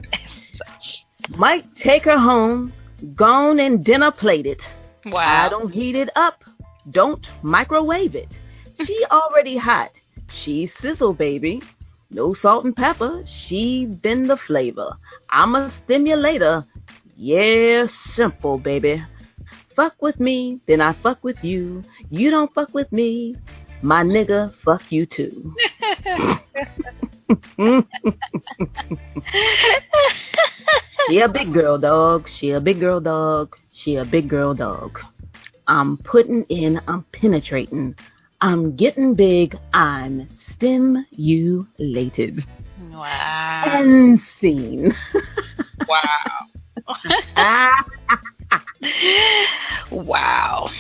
such. Might take her home, gone and dinner plated. Wow. I don't heat it up. Don't microwave it. She already hot. She sizzle, baby. No salt and pepper, she been the flavor. I'm a stimulator. Yeah, simple, baby. Fuck with me, then I fuck with you. You don't fuck with me, my nigga, fuck you too. she a big girl dog. She a big girl dog. She a big girl dog. I'm putting in, I'm penetrating. I'm getting big. I'm stimulated. Wow. And scene. Wow. wow.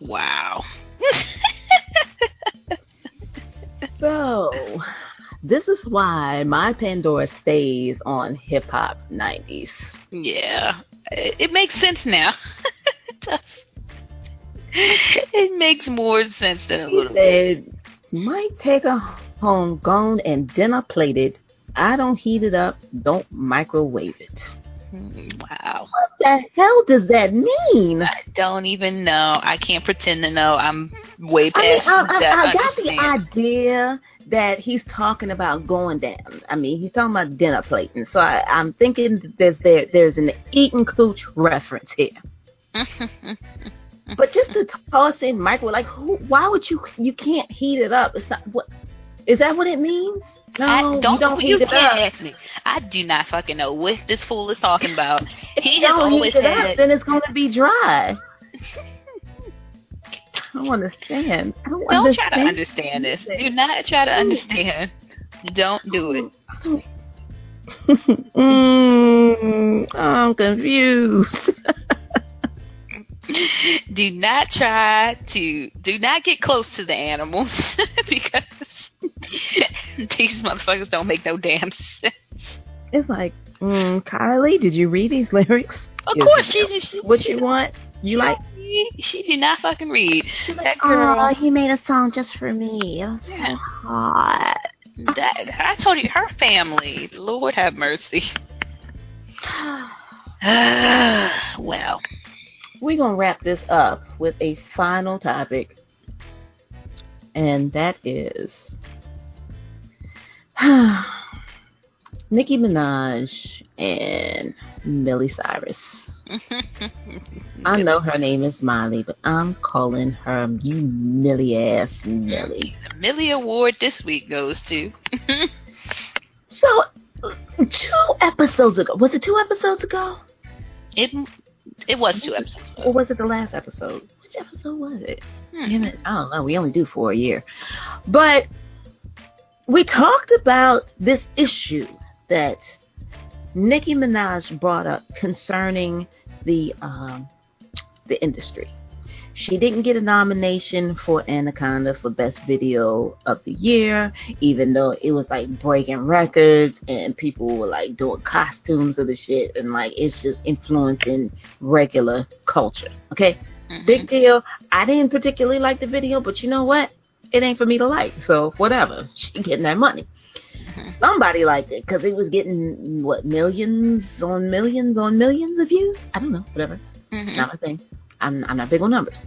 Wow. so, this is why my Pandora stays on hip hop 90s. Yeah. It, makes sense now. it does. It makes more sense than a She little bit. said, might take a home gone and dinner plated. I don't heat it up, don't microwave it. Wow. What the hell does that mean? I don't even know. I can't pretend to know. I'm way I mean, I, I, that I got the idea that he's talking about going down. I mean, he's talking about dinner plating. So I, I'm thinking that there's there there's an eating cooch reference here. But just to toss in microwave, like, who, why would you? You can't heat it up. It's not what. Is that what it means? No, I don't, you don't you can't ask me. I do not fucking know what this fool is talking about. He has always heat it up, had then it's going to be dry. I don't understand. I don't, Don't try to understand. understand this. Do not try to understand. Don't do it. mm, I'm confused. Do not try to do not get close to the animals because these motherfuckers don't make no damn sense. It's like, mm, Kylie, did you read these lyrics? Of Is course she, she What she, you want? You like? she, she did not fucking read. That girl Oh, he made a song just for me. It was so Yeah. hot. that I told you her family. Lord have mercy. well, We're going to wrap this up with a final topic. And that is Nicki Minaj and Millie Cyrus. I know her name is Miley, but I'm calling her you Millie ass Millie. the Millie Award this week goes to So, two episodes ago, was it two episodes ago? it. It was two episodes. ago. Or was it the last episode? Which episode was it? Hmm. I don't know. We only do four a year. But we talked about this issue that Nicki Minaj brought up concerning the um, the industry. She didn't get a nomination for Anaconda for Best Video of the Year, even though it was like breaking records and people were like doing costumes of the shit and like it's just influencing regular culture. Okay? Mhm. Big deal. I didn't particularly like the video, but you know what? It ain't for me to like. So whatever. She getting that money. Somebody liked it because it was getting what millions on millions on millions of views. I don't know. Whatever. Mhm. Not my thing. I'm I'm not big on numbers.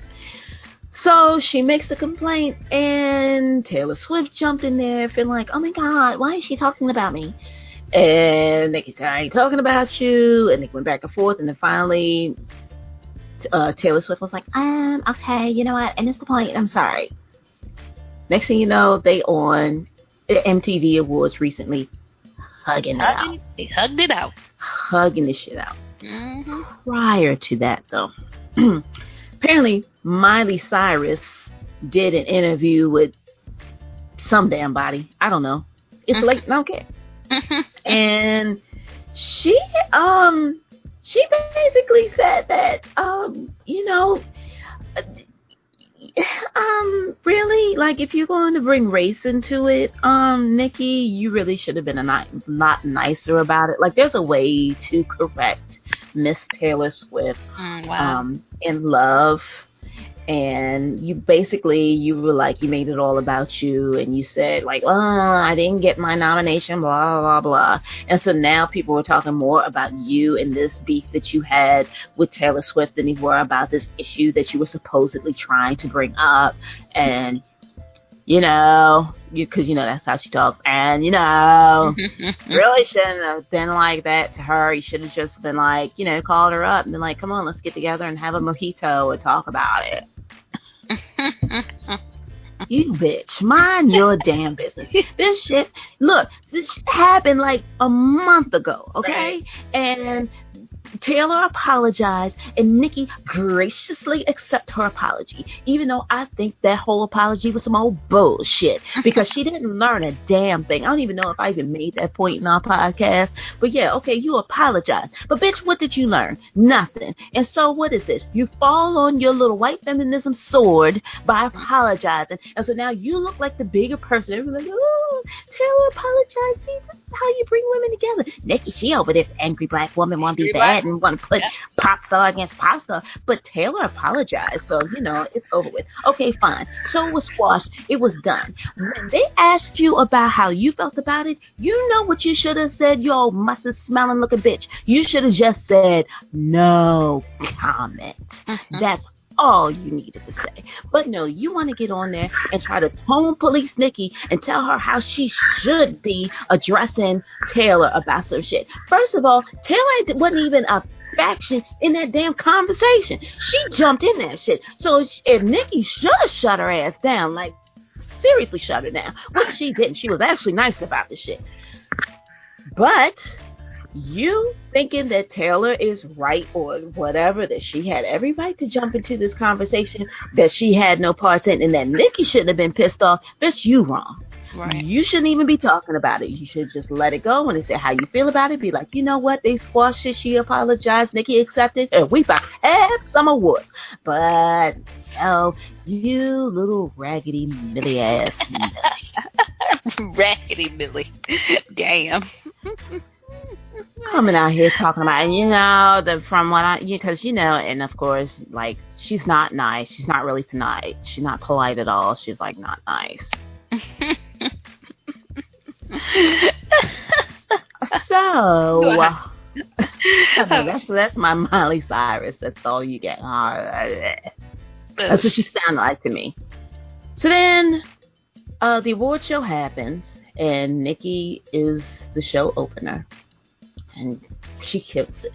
So she makes the complaint, and Taylor Swift jumped in there, feeling like, "Oh my God, why is she talking about me?" And Nicki said, "I ain't talking about you." And they went back and forth, and then finally, uh, Taylor Swift was like, "Um, okay, you know what? And it's the point. I'm sorry." Next thing you know, they on the MTV Awards recently, hugging it out, They hugged it out. hugging the shit out hmm prior to that though apparently miley cyrus did an interview with some damn body i don't know it's Mhm. late i don't care and she um she basically said that um you know um really like if you're going to bring race into it um nikki you really should have been a lot nicer about it like there's a way to correct miss taylor swift Mm, wow. um in love and you basically you were like you made it all about you and you said like oh i didn't get my nomination blah blah blah and so now people are talking more about you and this beef that you had with taylor swift than they were about this issue that you were supposedly trying to bring up. And you know, because you know that's how she talks, and you know, really shouldn't have been like that to her. You should have just been like, you know, called her up and been like, come on, let's get together and have a mojito and talk about it. You bitch, mind your damn business. This shit, look, this happened like a month ago, okay? And Taylor apologized, and Nikki graciously accept her apology, even though I think that whole apology was some old bullshit because she didn't learn a damn thing. I don't even know if I even made that point in our podcast, but yeah, okay, you apologize, but bitch, what did you learn? Nothing. And so what is this? You fall on your little white feminism sword by apologizing, and so now you look like the bigger person. Everyone's like, oh, Taylor apologized. See, this is how you bring women together. Nikki, she over there, angry black woman, want to be bad want to put pop star against pop star. But Taylor apologized, so you know it's over with. Okay, fine. So it was squashed. It was done. When they asked you about how you felt about it, you know what you should have said. You old mustard smelling looking bitch. You should have just said no comment. Mm-hmm. That's all you needed to say. But no, you want to get on there and try to tone police Nikki and tell her how she should be addressing Taylor about some shit. First of all, Taylor wasn't even a faction in that damn conversation. She jumped in that shit. So if Nikki should have shut her ass down, like seriously shut her down, which she didn't. She was actually nice about the shit. But you thinking that Taylor is right or whatever, that she had every right to jump into this conversation that she had no part in, and that Nikki shouldn't have been pissed off, that's you wrong. Right. You shouldn't even be talking about it. You should just let it go. and they say how you feel about it, be like, you know what? They squashed it. She apologized. Nikki accepted. And we about have some awards. But, no, you little raggedy Millie ass. Raggedy Millie. Damn. coming out here talking about, and you know, the from what I, because you know, and of course, like she's not nice. She's not really polite. She's not polite at all. She's like not nice. so. uh, that's that's my Miley Cyrus. That's all you get. That's what she sounded like to me. So then, uh, the award show happens, and Nikki is the show opener, and she kills it.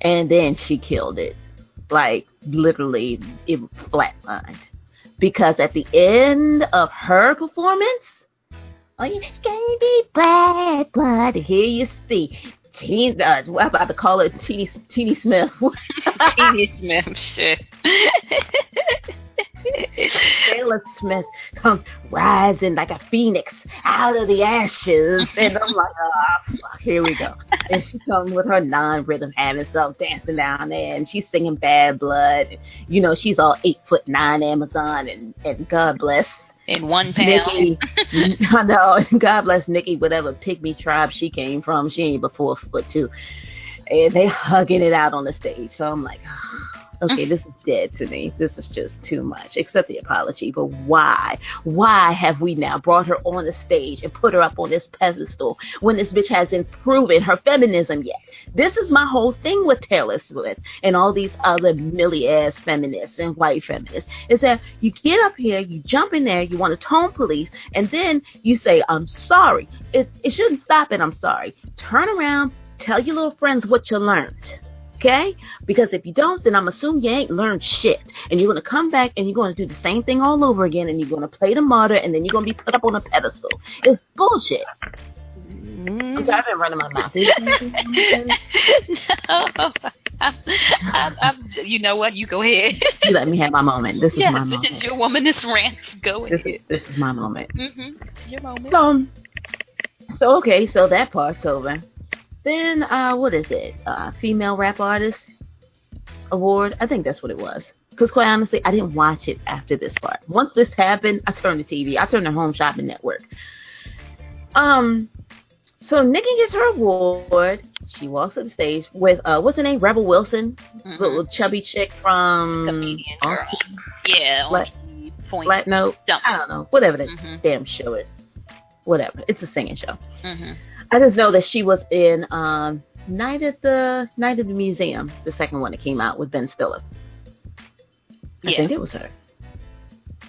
And then she killed it, like literally, it flatlined. Because at the end of her performance, oh, it's gonna be black blood. Here you see. Teen, uh, I'm about to call her Teeny, Teeny Smith. Teeny Smith shit. Taylor Smith comes rising like a phoenix out of the ashes. And I'm like, oh, fuck, here we go. And she comes with her non rhythm having self dancing down there. And she's singing Bad Blood. You know, she's all eight foot nine Amazon. And, and God bless. In one pound. Nikki, I know. God bless Nikki, whatever pygmy tribe she came from. She ain't before foot two. And they hugging it out on the stage. So I'm like, okay, this is dead to me. This is just too much. Accept the apology, but why? Why have we now brought her on the stage and put her up on this pedestal when this bitch hasn't proven her feminism yet? This is my whole thing with Taylor Swift and all these other millie ass feminists and white feminists is that you get up here, you jump in there, you want to tone police, and then you say, I'm sorry. It, it shouldn't stop at I'm sorry. Turn around, tell your little friends what you learned. Okay? Because if you don't, then I'm assuming you ain't learned shit. And you're going to come back and you're going to do the same thing all over again and you're going to play the martyr and then you're going to be put up on a pedestal. It's bullshit. Sorry, I've been running my mouth. no. I'm, I'm, you know what? You go ahead. you let me have my moment. This is yeah, my this moment. This is your womanist rant. Go This ahead. is, this is my moment. Mm-hmm. It's your moment. So, so okay, so that part's over. Then, uh, what is it? Uh, female rap artist award. I think that's what it was. Because quite honestly, I didn't watch it after this part. Once this happened, I turned the TV. I turned the Home Shopping Network. Um, so Nikki gets her award. She walks up the stage with uh, what's her name? Rebel Wilson, Mhm. little chubby chick from Comedian girl. Yeah. Flat- point. Flat Note. Something. I don't know, whatever that Mhm. damn show is. Whatever, it's a singing show. hmm I just know that she was in um, Night at the Night at the Museum, the second one that came out with Ben Stiller. I Yeah. think it was her.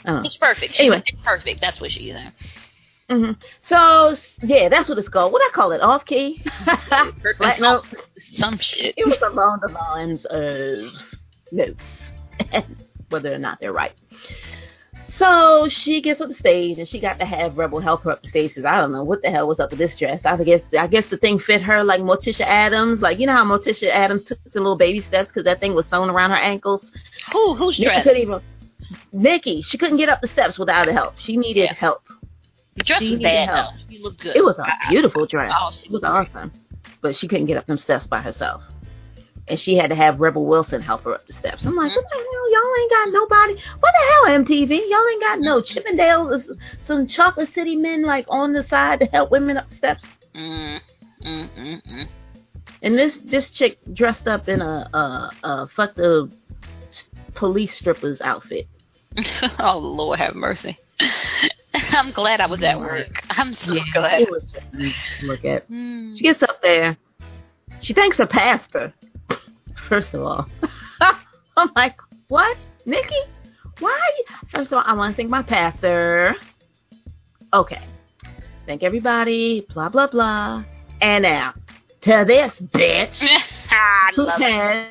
I don't know. it's perfect. She's Anyway. perfect. That's what she's in. hmm So yeah, that's what it's called. What I call it, off key. Flat note. Some shit. It was along the lines of notes, whether or not they're right. So she gets up the stage and she got to have Rebel help her up the stage. 'cause I don't know what the hell was up with this dress. I guess I guess the thing fit her like Morticia Addams. Like you know how Morticia Addams took the little baby steps because that thing was sewn around her ankles. Who who's Nikki couldn't even. Nikki, she couldn't get up the steps without help. She needed Yeah. help. The dress she was bad help. though. You look good. It was a I- beautiful dress. Oh, It was awesome. But she couldn't get up them steps by herself. And she had to have Rebel Wilson help her up the steps. I'm like, what the hell? Y'all ain't got nobody. What the hell, MTV? Y'all ain't got no Chippendales, or some Chocolate City men like on the side to help women up the steps. Mm, mm, mm, mm. And this this chick dressed up in a a, a fuck the police strippers outfit. oh Lord, have mercy. I'm glad I was at work. I'm so glad. It was look at. Mm. She gets up there. She thanks her pastor. First of all, I'm like, what, Nikki? Why? First of all, I want to thank my pastor. Okay, thank everybody. Blah blah blah. And now to this bitch who it. had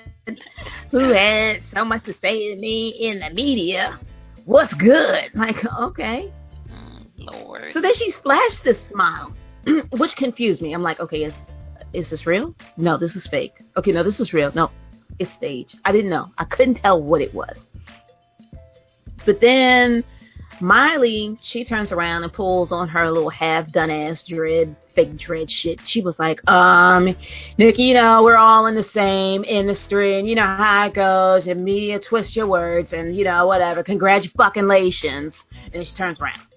who had so much to say to me in the media. What's good? Like, okay. Mm, Lord. So then she flashed this smile, which confused me. I'm like, okay, is is this real? No, this is fake. Okay, no, this is real. No, it's stage. I didn't know. I couldn't tell what it was. But then Miley, she turns around and pulls on her little half done ass dread, fake dread shit. She was like, um, Nikki, you know, we're all in the same industry and you know how it goes. And media twist your words and you know, whatever. Congratulations. And she turns around.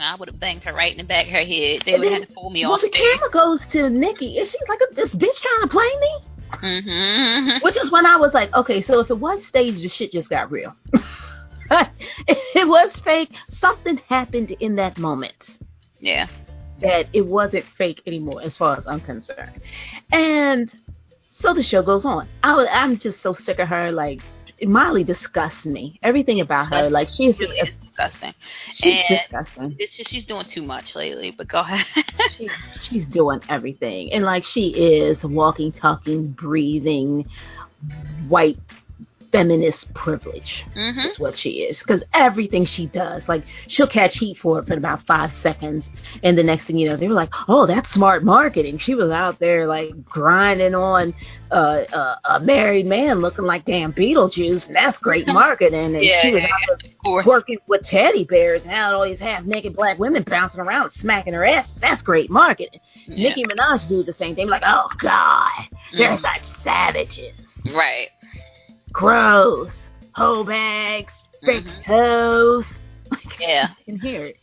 I would have banged her right in the back of her head. They would have had to pull me well, off the stage. camera goes to Nikki, and she's like, "This bitch trying to play me." Mm-hmm. Which is when I was like, "Okay, so if it was staged, the shit just got real. if it was fake, something happened in that moment Yeah. that it wasn't fake anymore, as far as I'm concerned." And so the show goes on. I, I'm just so sick of her. Like Molly disgusts me. Everything about her, like she's disgusting. she's and disgusting. it's just she's doing too much lately. But go ahead. she's, she's doing everything and like she is walking talking breathing white feminist privilege hmm is what she is because everything she does like she'll catch heat for it for about five seconds and the next thing you know they were like oh that's smart marketing she was out there like grinding on uh, uh, a married man looking like damn beetlejuice and that's great marketing and Yeah, she was out there working with teddy bears and had all these half naked black women bouncing around smacking her ass. That's great marketing. Yeah. Nicki Minaj do the same thing. Like, oh God, they're such savages. Right. Gross. Hoe bags, fake Mhm. hoes. Yeah. I can hear it.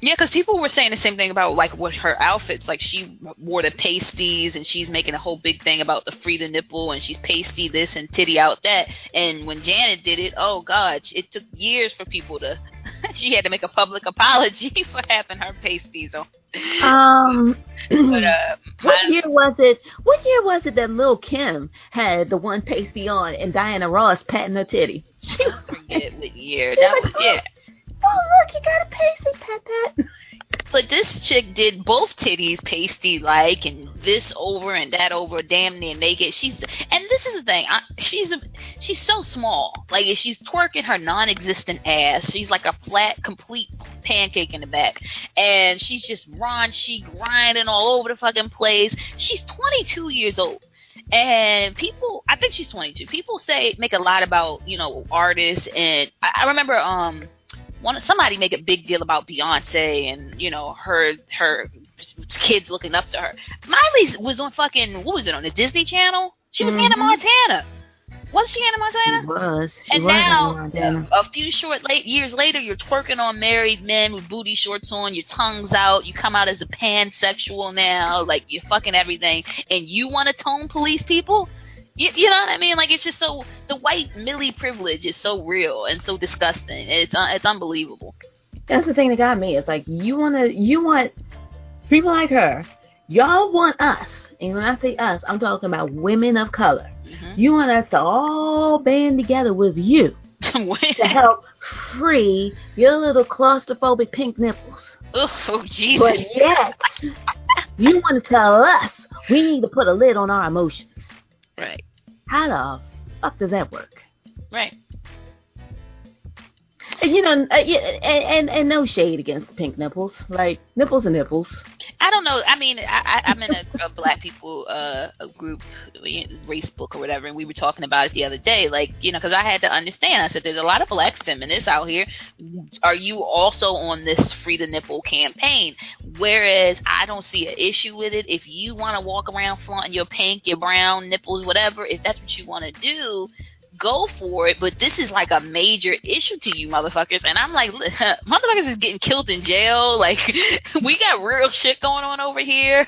Yeah, because people were saying the same thing about like what her outfits. Like she wore the pasties, and she's making a whole big thing about the free the nipple, and she's pasty this and titty out that. And when Janet did it, oh god, it took years for people to. she had to make a public apology for having her pasties on. Um, But uh, what I- year was it? What year was it that Lil Kim had the one pasty on and Diana Ross patting her titty? She was forget what year that was. Yeah. Oh look, you got a pasty, pat. But this chick did both titties pasty like, and this over and that over, damn near naked. She's and this is the thing. I, she's a, she's so small. Like if she's twerking her non-existent ass, she's like a flat, complete pancake in the back, and she's just raunchy, grinding all over the fucking place. She's 22 years old. And people, I think she's 22. People say make a lot about you know artists, and I, I remember um one somebody make a big deal about Beyonce and you know her her kids looking up to her. Miley was on fucking what was it on the Disney Channel? She was Hannah Mhm. Montana. Was she Hannah She Montana? was. She and was now, Hannah a few short late years later, you're twerking on married men with booty shorts on, your tongue's out, you come out as a pansexual now, like you're fucking everything, and you want to tone police people? You, you know what I mean? Like it's just so the white Millie privilege is so real and so disgusting. It's uh, it's unbelievable. That's the thing that got me. It's like you wanna you want people like her. Y'all want us, and when I say us, I'm talking about women of color. hmm You want us to all band together with you to help free your little claustrophobic pink nipples. oh Jesus! But yet, you want to tell us we need to put a lid on our emotions. Right, How the fuck does that work? right. You know, uh, and, and and no shade against pink nipples. Like nipples and nipples. I don't know. I mean, I, I, I'm in a, a black people uh, a group, race book or whatever, and we were talking about it the other day. Like, you know, because I had to understand. I said, there's a lot of black feminists out here. Are you also on this free the nipple campaign? Whereas I don't see an issue with it. If you want to walk around flaunting your pink, your brown nipples, whatever, if that's what you want to do. Go for it, but this is like a major issue to you, motherfuckers. And I'm like, motherfuckers is getting killed in jail. Like, we got real shit going on over here.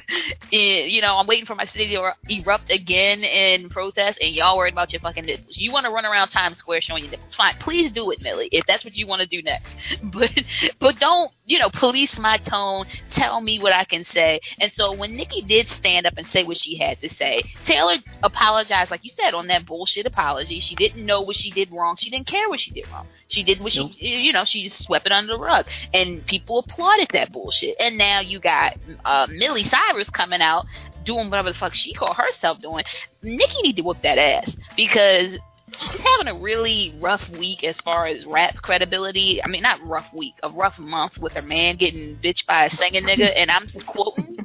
And, you know, I'm waiting for my city to er-, erupt again in protest, and y'all worried about your fucking nipples. You want to run around Times Square showing your nipples? Fine, please do it, Millie, if that's what you want to do next. But, but don't, you know, police my tone. Tell me what I can say. And so when Nikki did stand up and say what she had to say, Taylor apologized, like you said, on that bullshit apology. She didn't know what she did wrong. She didn't care what she did wrong. She did what Nope. she, you know, she just swept it under the rug. And people applauded that bullshit. And now you got uh, Millie Cyrus coming out doing whatever the fuck she called herself doing. Nikki need to whoop that ass because she's having a really rough week as far as rap credibility. I mean, not rough week, a rough month with her man getting bitched by a singing nigga. And I'm quoting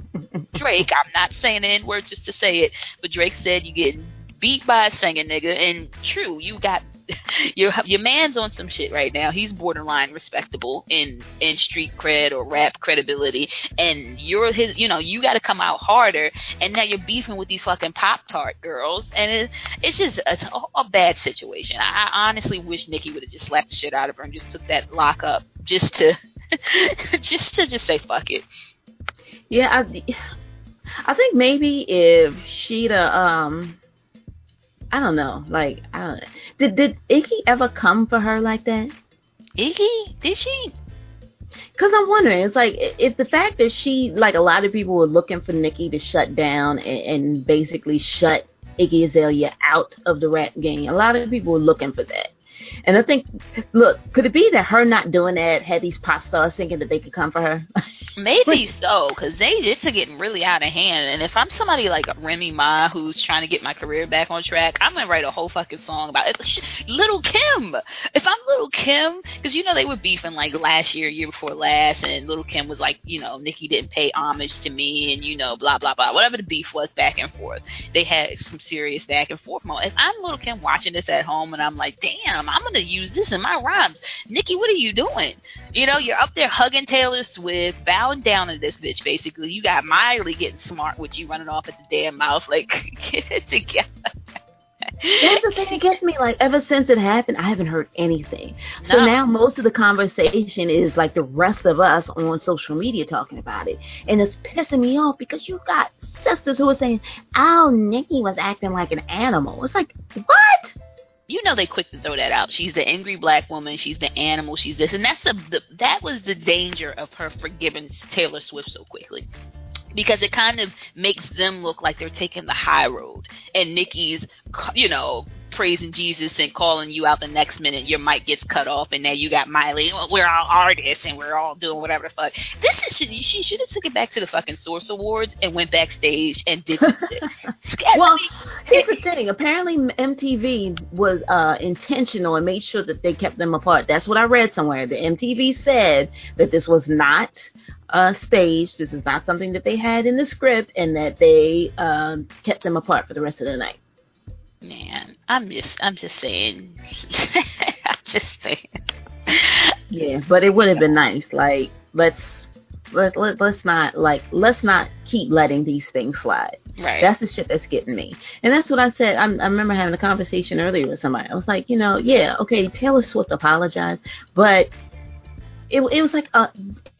Drake. I'm not saying the N word just to say it, but Drake said you getting beat by a singing nigga. And true, you got your your man's on some shit right now. He's borderline respectable in in street cred or rap credibility, and you're his. You know, you got to come out harder. And now you're beefing with these fucking pop tart girls, and it, it's just a, a bad situation. I, I honestly wish Nikki would have just slapped the shit out of her and just took that lock up just to just to just say fuck it. Yeah, I, I think maybe if she'd um, I don't know, like I don't know. Did did Iggy ever come for her like that? Iggy, did she? Because I'm wondering, it's like if the fact that she, like a lot of people were looking for Nikki to shut down and, and basically shut Iggy Azalea out of the rap game, a lot of people were looking for that. And I think, look, could it be that her not doing that had these pop stars thinking that they could come for her? Maybe so, because they it's getting really out of hand. And if I'm somebody like Remy Ma who's trying to get my career back on track, I'm gonna write a whole fucking song about it. Little Kim. If I'm Little Kim, because you know they were beefing like last year, year before last, and Little Kim was like, you know, Nikki didn't pay homage to me, and you know, blah blah blah, whatever the beef was back and forth. They had some serious back and forth. Mo- If I'm Little Kim watching this at home, and I'm like, damn, I'm gonna use this in my rhymes. Nikki, what are you doing? You know, you're up there hugging Taylor Swift, bowing down to this bitch. Basically, you got Miley getting smart with you running off at the damn mouth. Like, get it together. That's the thing that gets me. Like ever since it happened, I haven't heard anything. So No. now most of the conversation is like the rest of us on social media talking about it, and it's pissing me off because you got sisters who are saying, "Oh, Nikki was acting like an animal." It's like, what? You know they quick to throw that out. She's the angry black woman. She's the animal. She's this, and that's the, the that was the danger of her forgiving Taylor Swift so quickly. Because it kind of makes them look like they're taking the high road, and Nikki's, you know, praising Jesus and calling you out the next minute. Your mic gets cut off, and now you got Miley. We're all artists, and we're all doing whatever the fuck. This is shit. She should have took it back to the fucking Source Awards and went backstage and did this. Well, here's the thing. Apparently, MTV was uh, intentional and made sure that they kept them apart. That's what I read somewhere. The MTV said that this was not uh, stage. This is not something that they had in the script, and that they um, kept them apart for the rest of the night. Man, I'm just, I'm just saying. I'm just saying. Yeah, but it would have been nice. Like, let's let, let let's not like let's not keep letting these things slide. Right. That's the shit that's getting me. And that's what I said. I, I remember having a conversation earlier with somebody. I was like, you know, yeah, okay, Taylor Swift apologized, but it, it was like a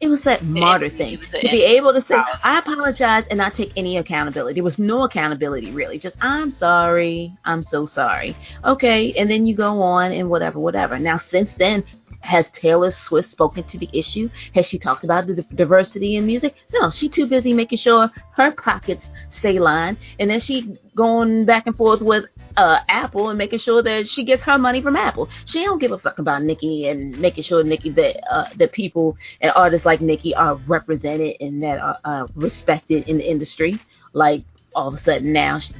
it was that martyr thing to be able to say. I apologize and not take any accountability. There was no accountability really. Just I'm sorry. I'm so sorry. Okay, and then you go on and whatever, whatever. Now since then, has Taylor Swift spoken to the issue? Has she talked about the di- diversity in music? No, she too busy making sure her pockets stay lined, and then she going back and forth with uh, Apple and making sure that she gets her money from Apple. She don't give a fuck about Nicki and making sure Nicki that uh, that people and artists like Nicki are represented and that are uh, respected in the industry. Like all of a sudden now, she-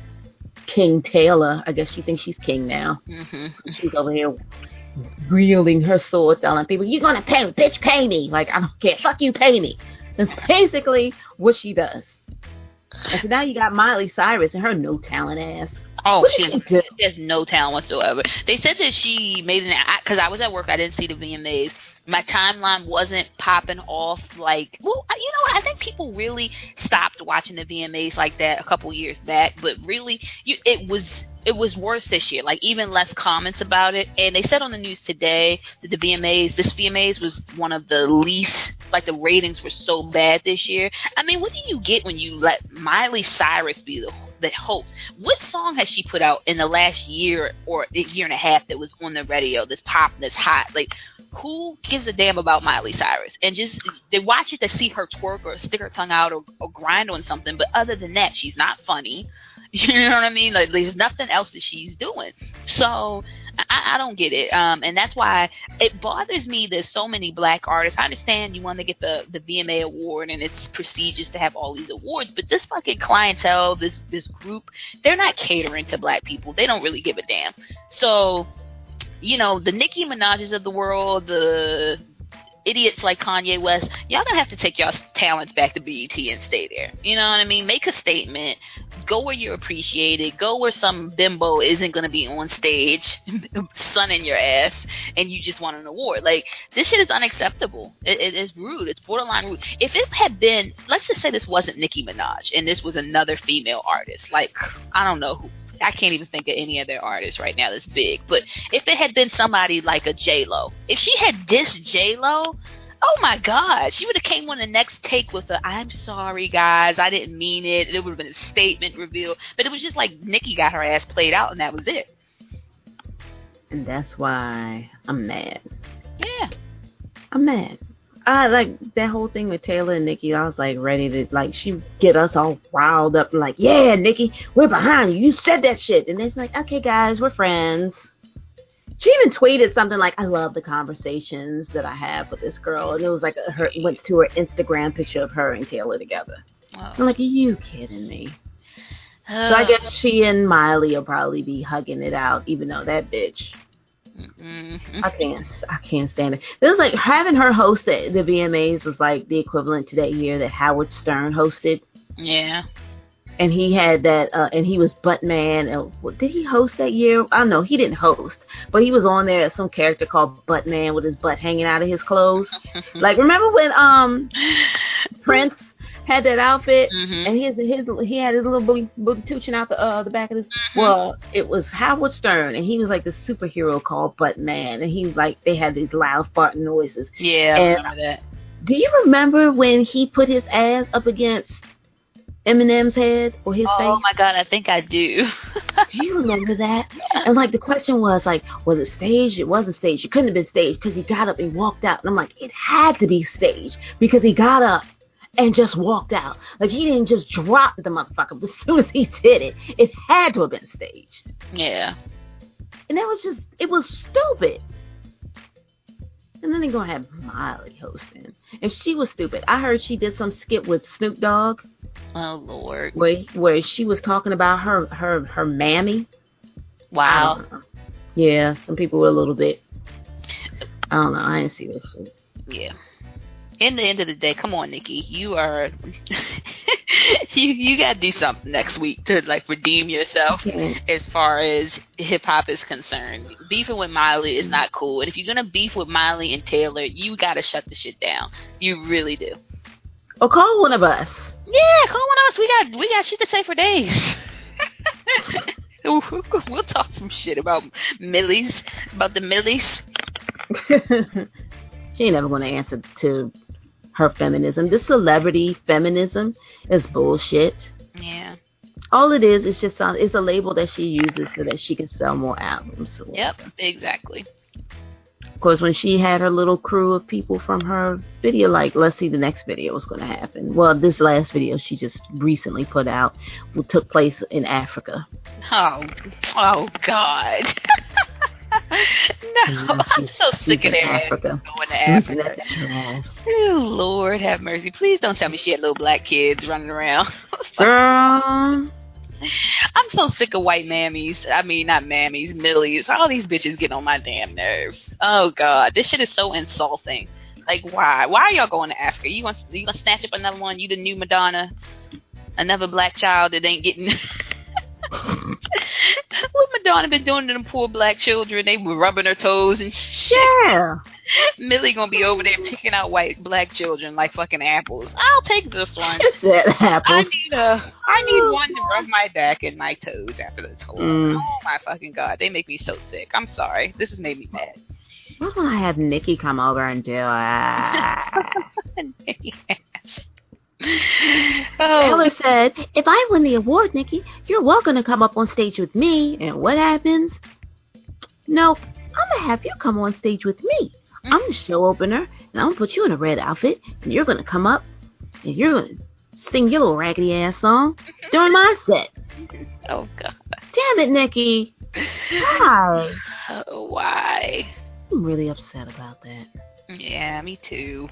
King Taylor, I guess she thinks she's king now. hmm She's over here wielding her sword, telling people, "You're gonna pay, bitch, pay me." Like I don't care, fuck you, pay me. That's basically what she does. And so now you got Miley Cyrus and her no talent ass. Oh, she, she she has no talent whatsoever. They said that she made an because I was at work. I didn't see the VMAs. My timeline wasn't popping off like. Well, you know what? I think people really stopped watching the VMAs like that a couple years back. But really, you, it was it was worse this year. Like even less comments about it. And they said on the news today that the VMAs, this VMAs was one of the least. Like the ratings were so bad this year. I mean, what do you get when you let Miley Cyrus be the the host? What song has she put out in the last year or a year and a half that was on the radio that's popping, that's hot? Like, who gives a damn about Miley Cyrus? And just they watch it to see her twerk or stick her tongue out or, or grind on something. But other than that, she's not funny. You know what I mean? Like, there's nothing else that she's doing. So I, I don't get it. Um, and that's why it bothers me that so many black artists. I understand you want to get the the VMA award and it's prestigious to have all these awards, but this fucking clientele, this this group, they're not catering to black people. They don't really give a damn. So, you know, the Nicki Minaj's of the world, the idiots like Kanye West, y'all gonna have to take y'all's talents back to BET and stay there. You know what I mean? Make a statement. Go where you're appreciated. Go where some bimbo isn't gonna be on stage, sunning your ass, and you just want an award. Like this shit is unacceptable. It, it is rude. It's borderline rude. If it had been, let's just say this wasn't Nicki Minaj and this was another female artist, like I don't know who. I can't even think of any other artist right now that's big. But if it had been somebody like a J Lo, if she had dissed J Lo, oh my God, she would have came on the next take with a "I'm sorry, guys, I didn't mean it." It would have been a statement reveal, but it was just like Nikki got her ass played out, and that was it. And that's why I'm mad. Yeah, I'm mad. I like that whole thing with Taylor and Nikki. I was like ready to like she get us all riled up and like, yeah, Nikki, we're behind you. You said that shit, and then it's like, okay, guys, we're friends. She even tweeted something like, "I love the conversations that I have with this girl," and it was like a, her went to her Instagram picture of her and Taylor together. I'm like, are you kidding me? So I guess she and Miley will probably be hugging it out, even though that bitch. Mhm. I can't. I can't stand it. It was like having her host the, the VMAs was like the equivalent to that year that Howard Stern hosted, yeah. And he had that, uh, and he was Buttman. And did he host that year? I don't know. He didn't host, but he was on there as some character called Buttman with his butt hanging out of his clothes. like remember when um Prince had that outfit Mhm. and his his he had his little booty booty tooching out the uh the back of his well it was Howard Stern and he was like the superhero called Buttman and he was like they had these loud farting noises. Yeah, I remember that. Do you remember when he put his ass up against Eminem's head or his Oh face? Oh my god, I think I do. Do you remember that? And like the question was like, was it staged? It wasn't staged. It couldn't have been staged because he got up and walked out. And I'm like, it had to be staged because he got up and just walked out. Like he didn't just drop the motherfucker. But as soon as he did it, it had to have been staged. yeah. And that was just, it was stupid. And then they're gonna have Miley hosting, and she was stupid. I heard she did some skit with Snoop Dogg Oh lord. where where she was talking about her her her mammy. Wow. Yeah, some people were a little bit. I don't know. I didn't see this shit. Yeah. In the end of the day, come on, Nikki. You are you you gotta do something next week to like redeem yourself as far as hip hop is concerned. Beefing with Miley is not cool. And if you're gonna beef with Miley and Taylor, you gotta shut the shit down. You really do. Or call one of us. Yeah, call one of us. We got we got shit to say for days. we'll we'll talk some shit about Millies, about the Millies. She ain't never gonna answer to her feminism. This celebrity feminism is bullshit. Yeah. All it is is just it's a label that she uses so that she can sell more albums. Yep. Exactly. Of course, when she had her little crew of people from her video, like let's see the next video was going to happen. Well, this last video she just recently put out took place in Africa. Oh. Oh God. no, I'm so sick of that. Africa. Going to Africa. Looking at the trash. Ooh, Lord have mercy. Please don't tell me she had little black kids running around. Girl, I'm so sick of white mammies. I mean, not mammies, millies. All these bitches get on my damn nerves. Oh God, this shit is so insulting. Like, why? Why are y'all going to Africa? You want you gonna snatch up another one? You the new Madonna? Another black child that ain't getting. what Madonna been doing to them poor black children? They were rubbing her toes and shit. yeah. Millie gonna be over there picking out white black children like fucking apples. I'll take this one. It's that I need a, I need one to rub my back and my toes after the tour. Mm. Oh my fucking god, they make me so sick. I'm sorry. This has made me mad. Why don't I have Nikki come over and do it? oh, Taylor said, if I win the award, Nikki, you're welcome to come up on stage with me. And what happens? No, I'm going to have you come on stage with me. I'm the show opener, and I'm going to put you in a red outfit, and you're going to come up, and you're going to sing your little raggedy ass song during my set. oh god. Damn it, Nikki. Why? Oh, why? I'm really upset about that. Yeah, me too.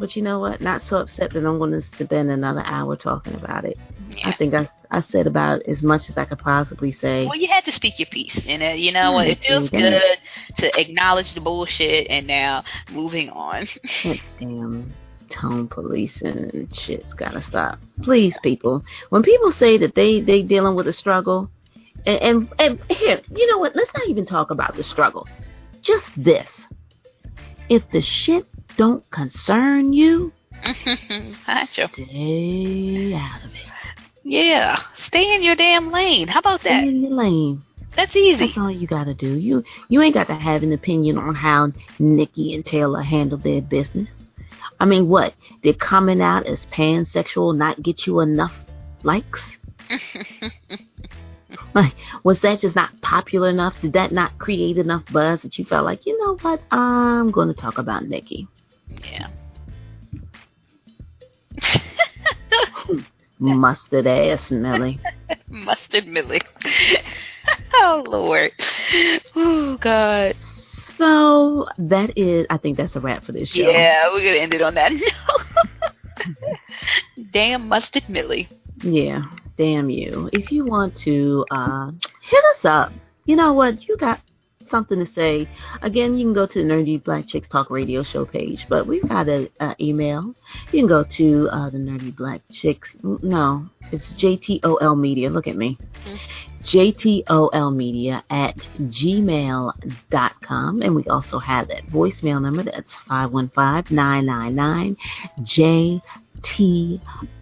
But you know what? Not so upset that I'm going to spend another hour talking about it. I think I, I said about as much as I could possibly say. Well, you had to speak your piece, and uh, you know what? It feels yeah. good to acknowledge the bullshit, and now moving on. Damn tone policing and shit's gotta stop. Please, people. When people say that they they dealing with a struggle, and, and and here, you know what? Let's not even talk about the struggle. Just this: if the shit don't concern you, Gotcha. stay out of it. Yeah, stay in your damn lane. How about Stay that? in your lane. That's easy. That's all you gotta do. You you ain't got to have an opinion on how Nikki and Taylor handled their business. I mean, what? Did coming out as pansexual not get you enough likes? Like, was that just not popular enough? Did that not create enough buzz that you felt like, you know what? I'm going to talk about Nikki. Yeah. Mustard ass Millie. Mustard Millie. oh Lord. Oh God. So that is, I think that's a wrap for this show. Yeah, we're gonna end it on that. Damn Mustard Millie. Yeah, damn you. If you want to uh, hit us up, you know what? You got something to say. Again, you can go to the Nerdy Black Chicks Talk Radio Show page, but we've got an email. You can go to uh, the Nerdy Black Chicks. No, it's JTOL Media. Look at me. JTOL Media at gmail.com. And we also have that voicemail number that's 515 999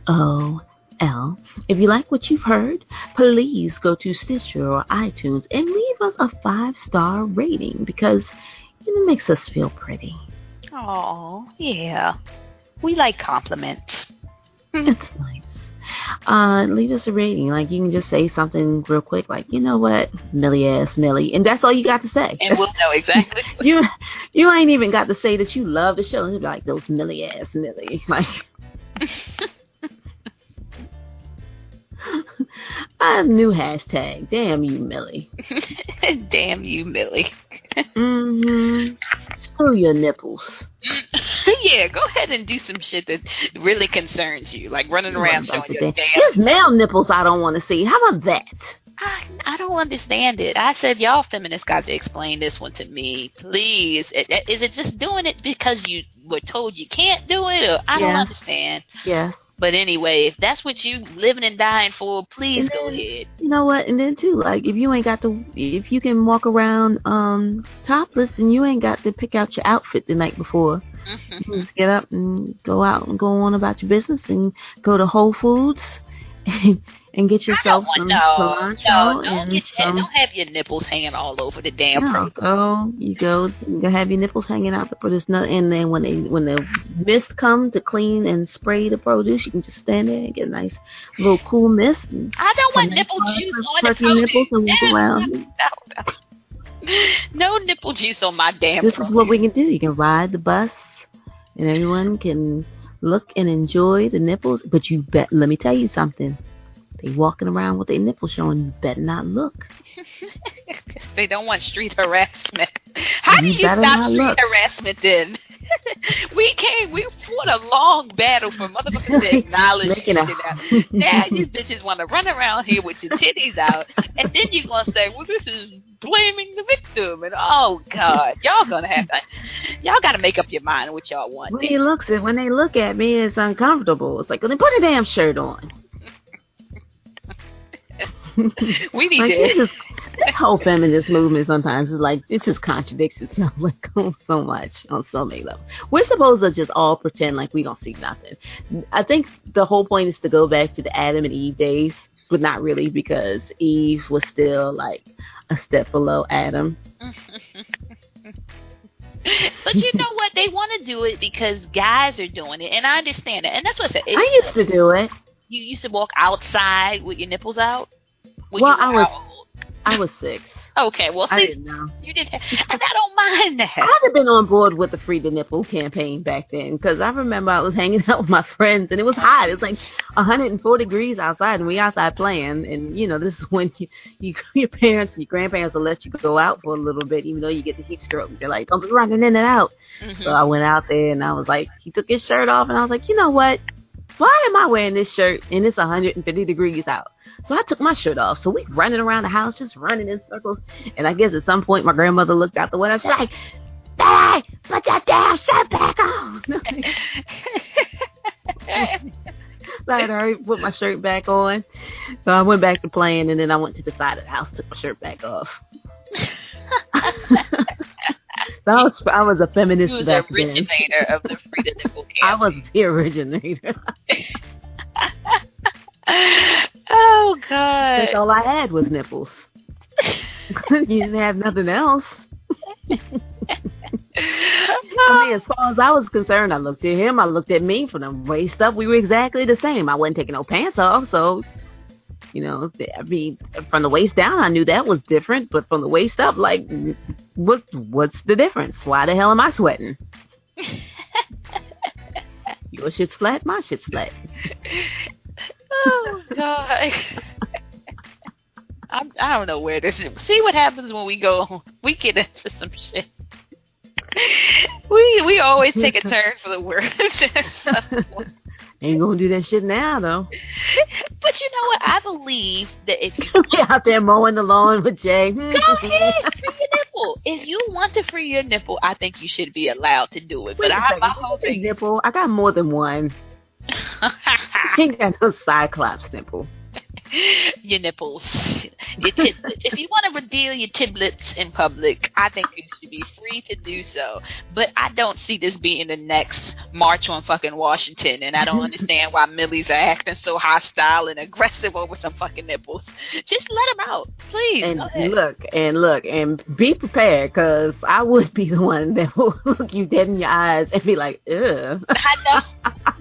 JTOL. L. If you like what you've heard, please go to Stitcher or iTunes and leave us a five star rating because it makes us feel pretty. Oh yeah. We like compliments. It's nice. Uh, leave us a rating. Like you can just say something real quick, like you know what, Millie ass Millie, and that's all you got to say. And we'll know exactly. you you ain't even got to say that you love the show. You'll be like those Millie ass Millie, like. I have a new hashtag. Damn you, Millie. Damn you, Millie. Mm-hmm. Screw your nipples. yeah, go ahead and do some shit that really concerns you, like running around showing your damn. There's male nipples I don't want to see. How about that? I, I don't understand it. I said y'all feminists got to explain this one to me, please. Is it just doing it because you were told you can't do it, or I don't understand. Yes. But anyway, if that's what you living and dying for, please And go ahead. You know what? And then too, like if you ain't got to, if you can walk around um topless, then you ain't got to pick out your outfit the night before. Mhm. You can just get up and go out and go on about your business and go to Whole Foods and get yourself some want no, cilantro no, don't and get some. don't have your nipples hanging all over the damn No, program. go. You go. You go have your nipples hanging out for this nut, and then when they when the mist comes to clean and spray the produce, you can just stand there and get a nice little cool mist. And I don't want nipple juice on the produce. nipples and walk around. No, no. no nipple juice on my damn This is what we can do. You can ride the bus, and everyone can look and enjoy the nipples. But you bet. Let me tell you something. They walking around with their nipples showing. You better not look. they don't want street harassment. How do You you stop street look. harassment then? we came, we fought a long battle for motherfuckers to acknowledge street a- Now these bitches want to run around here with your titties out, and then you're gonna say, "Well, this is blaming the victim," and oh god, y'all gonna have to, y'all got to make up your mind what y'all want. When he looks at when they look at me, it's uncomfortable. It's like, well, then put a damn shirt on. we need Like to. this is this whole feminist movement sometimes is like it just contradicts itself like on so much on so many levels. We're supposed to just all pretend like we don't see nothing. I think the whole point is to go back to the Adam and Eve days, but not really because Eve was still like a step below Adam. But you know what? They want to do it because guys are doing it, and I understand it. And that's what I said. It- I used to do it. You used to walk outside with your nipples out. When Well, you I was-? I was six. Okay, well, I see, didn't know. you did, and I don't mind that. I'd have been on board with the free the nipple campaign back then because I remember I was hanging out with my friends and it was hot. It was like 104 degrees outside and we outside playing. And you know, this is when you, you your parents and your grandparents will let you go out for a little bit, even though you get the heat stroke. They're like, don't be running in and out. Mhm. So I went out there and I was like, he took his shirt off and I was like, you know what? Why am I wearing this shirt and it's 150 degrees out? So I took my shirt off. So we running around the house, just running in circles. And I guess at some point my grandmother looked out the window. She's like, "Hey, put your damn shirt back on." so I had hurry put my shirt back on. So I went back to playing, and then I went to the side of the house, took my shirt back off. so I was I was a feminist He was the back then. originator of the free the nipple I was the originator. Oh god. That's all I had was nipples. you didn't have nothing else. I mean, as far as I was concerned, I looked at him, I looked at me from the waist up. We were exactly the same. I wasn't taking no pants off, so you know, I mean, from the waist down, I knew that was different, but from the waist up, like, what what's the difference? Why the hell am I sweating? Your shit's flat, my shit's flat. Oh God. I'm, I don't know where this is. See what happens when we go. We get into some shit. We we always take a turn for the worse. Ain't gonna do that shit now though. but you know what? I believe that if you Be out there mowing the lawn with Jay. go ahead, free your nipple. If you want to free your nipple, I think you should be allowed to do it. Wait But I, my whole thing. nipple. I got more than one. Ain't got no cyclops nipple. your nipples, your if you want to reveal your tiblets in public, I think you should be free to do so. But I don't see this being the next march on fucking Washington, and I don't understand why millies are acting so hostile and aggressive over some fucking nipples. Just let them out, please. And look, and look, and be prepared, cause I would be the one that will look you dead in your eyes and be like, ugh. I know.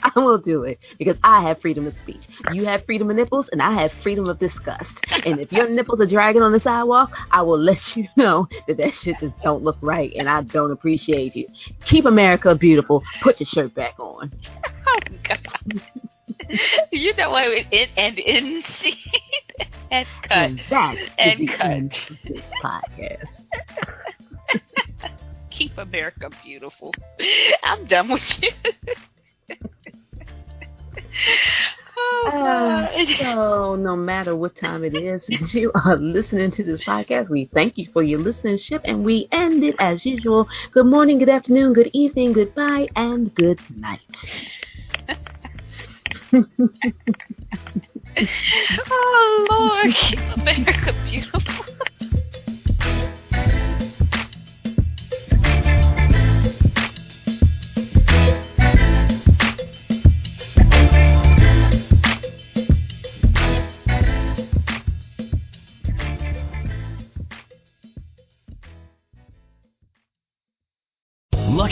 I will do it because I have freedom of speech. You have freedom of nipples, and I have freedom of disgust. And if your nipples are dragging on the sidewalk, I will let you know that that shit just don't look right, and I don't appreciate you. Keep America beautiful. Put your shirt back on. Oh God. you know what? It and in scene and cut. And that And cut. podcast. Keep America beautiful. I'm done with you. oh, Uh, so no matter what time it is that you are listening to this podcast, we thank you for your listenership and we end it as usual. Good morning, good afternoon, good evening, goodbye, and good night. oh Lord, keep America beautiful.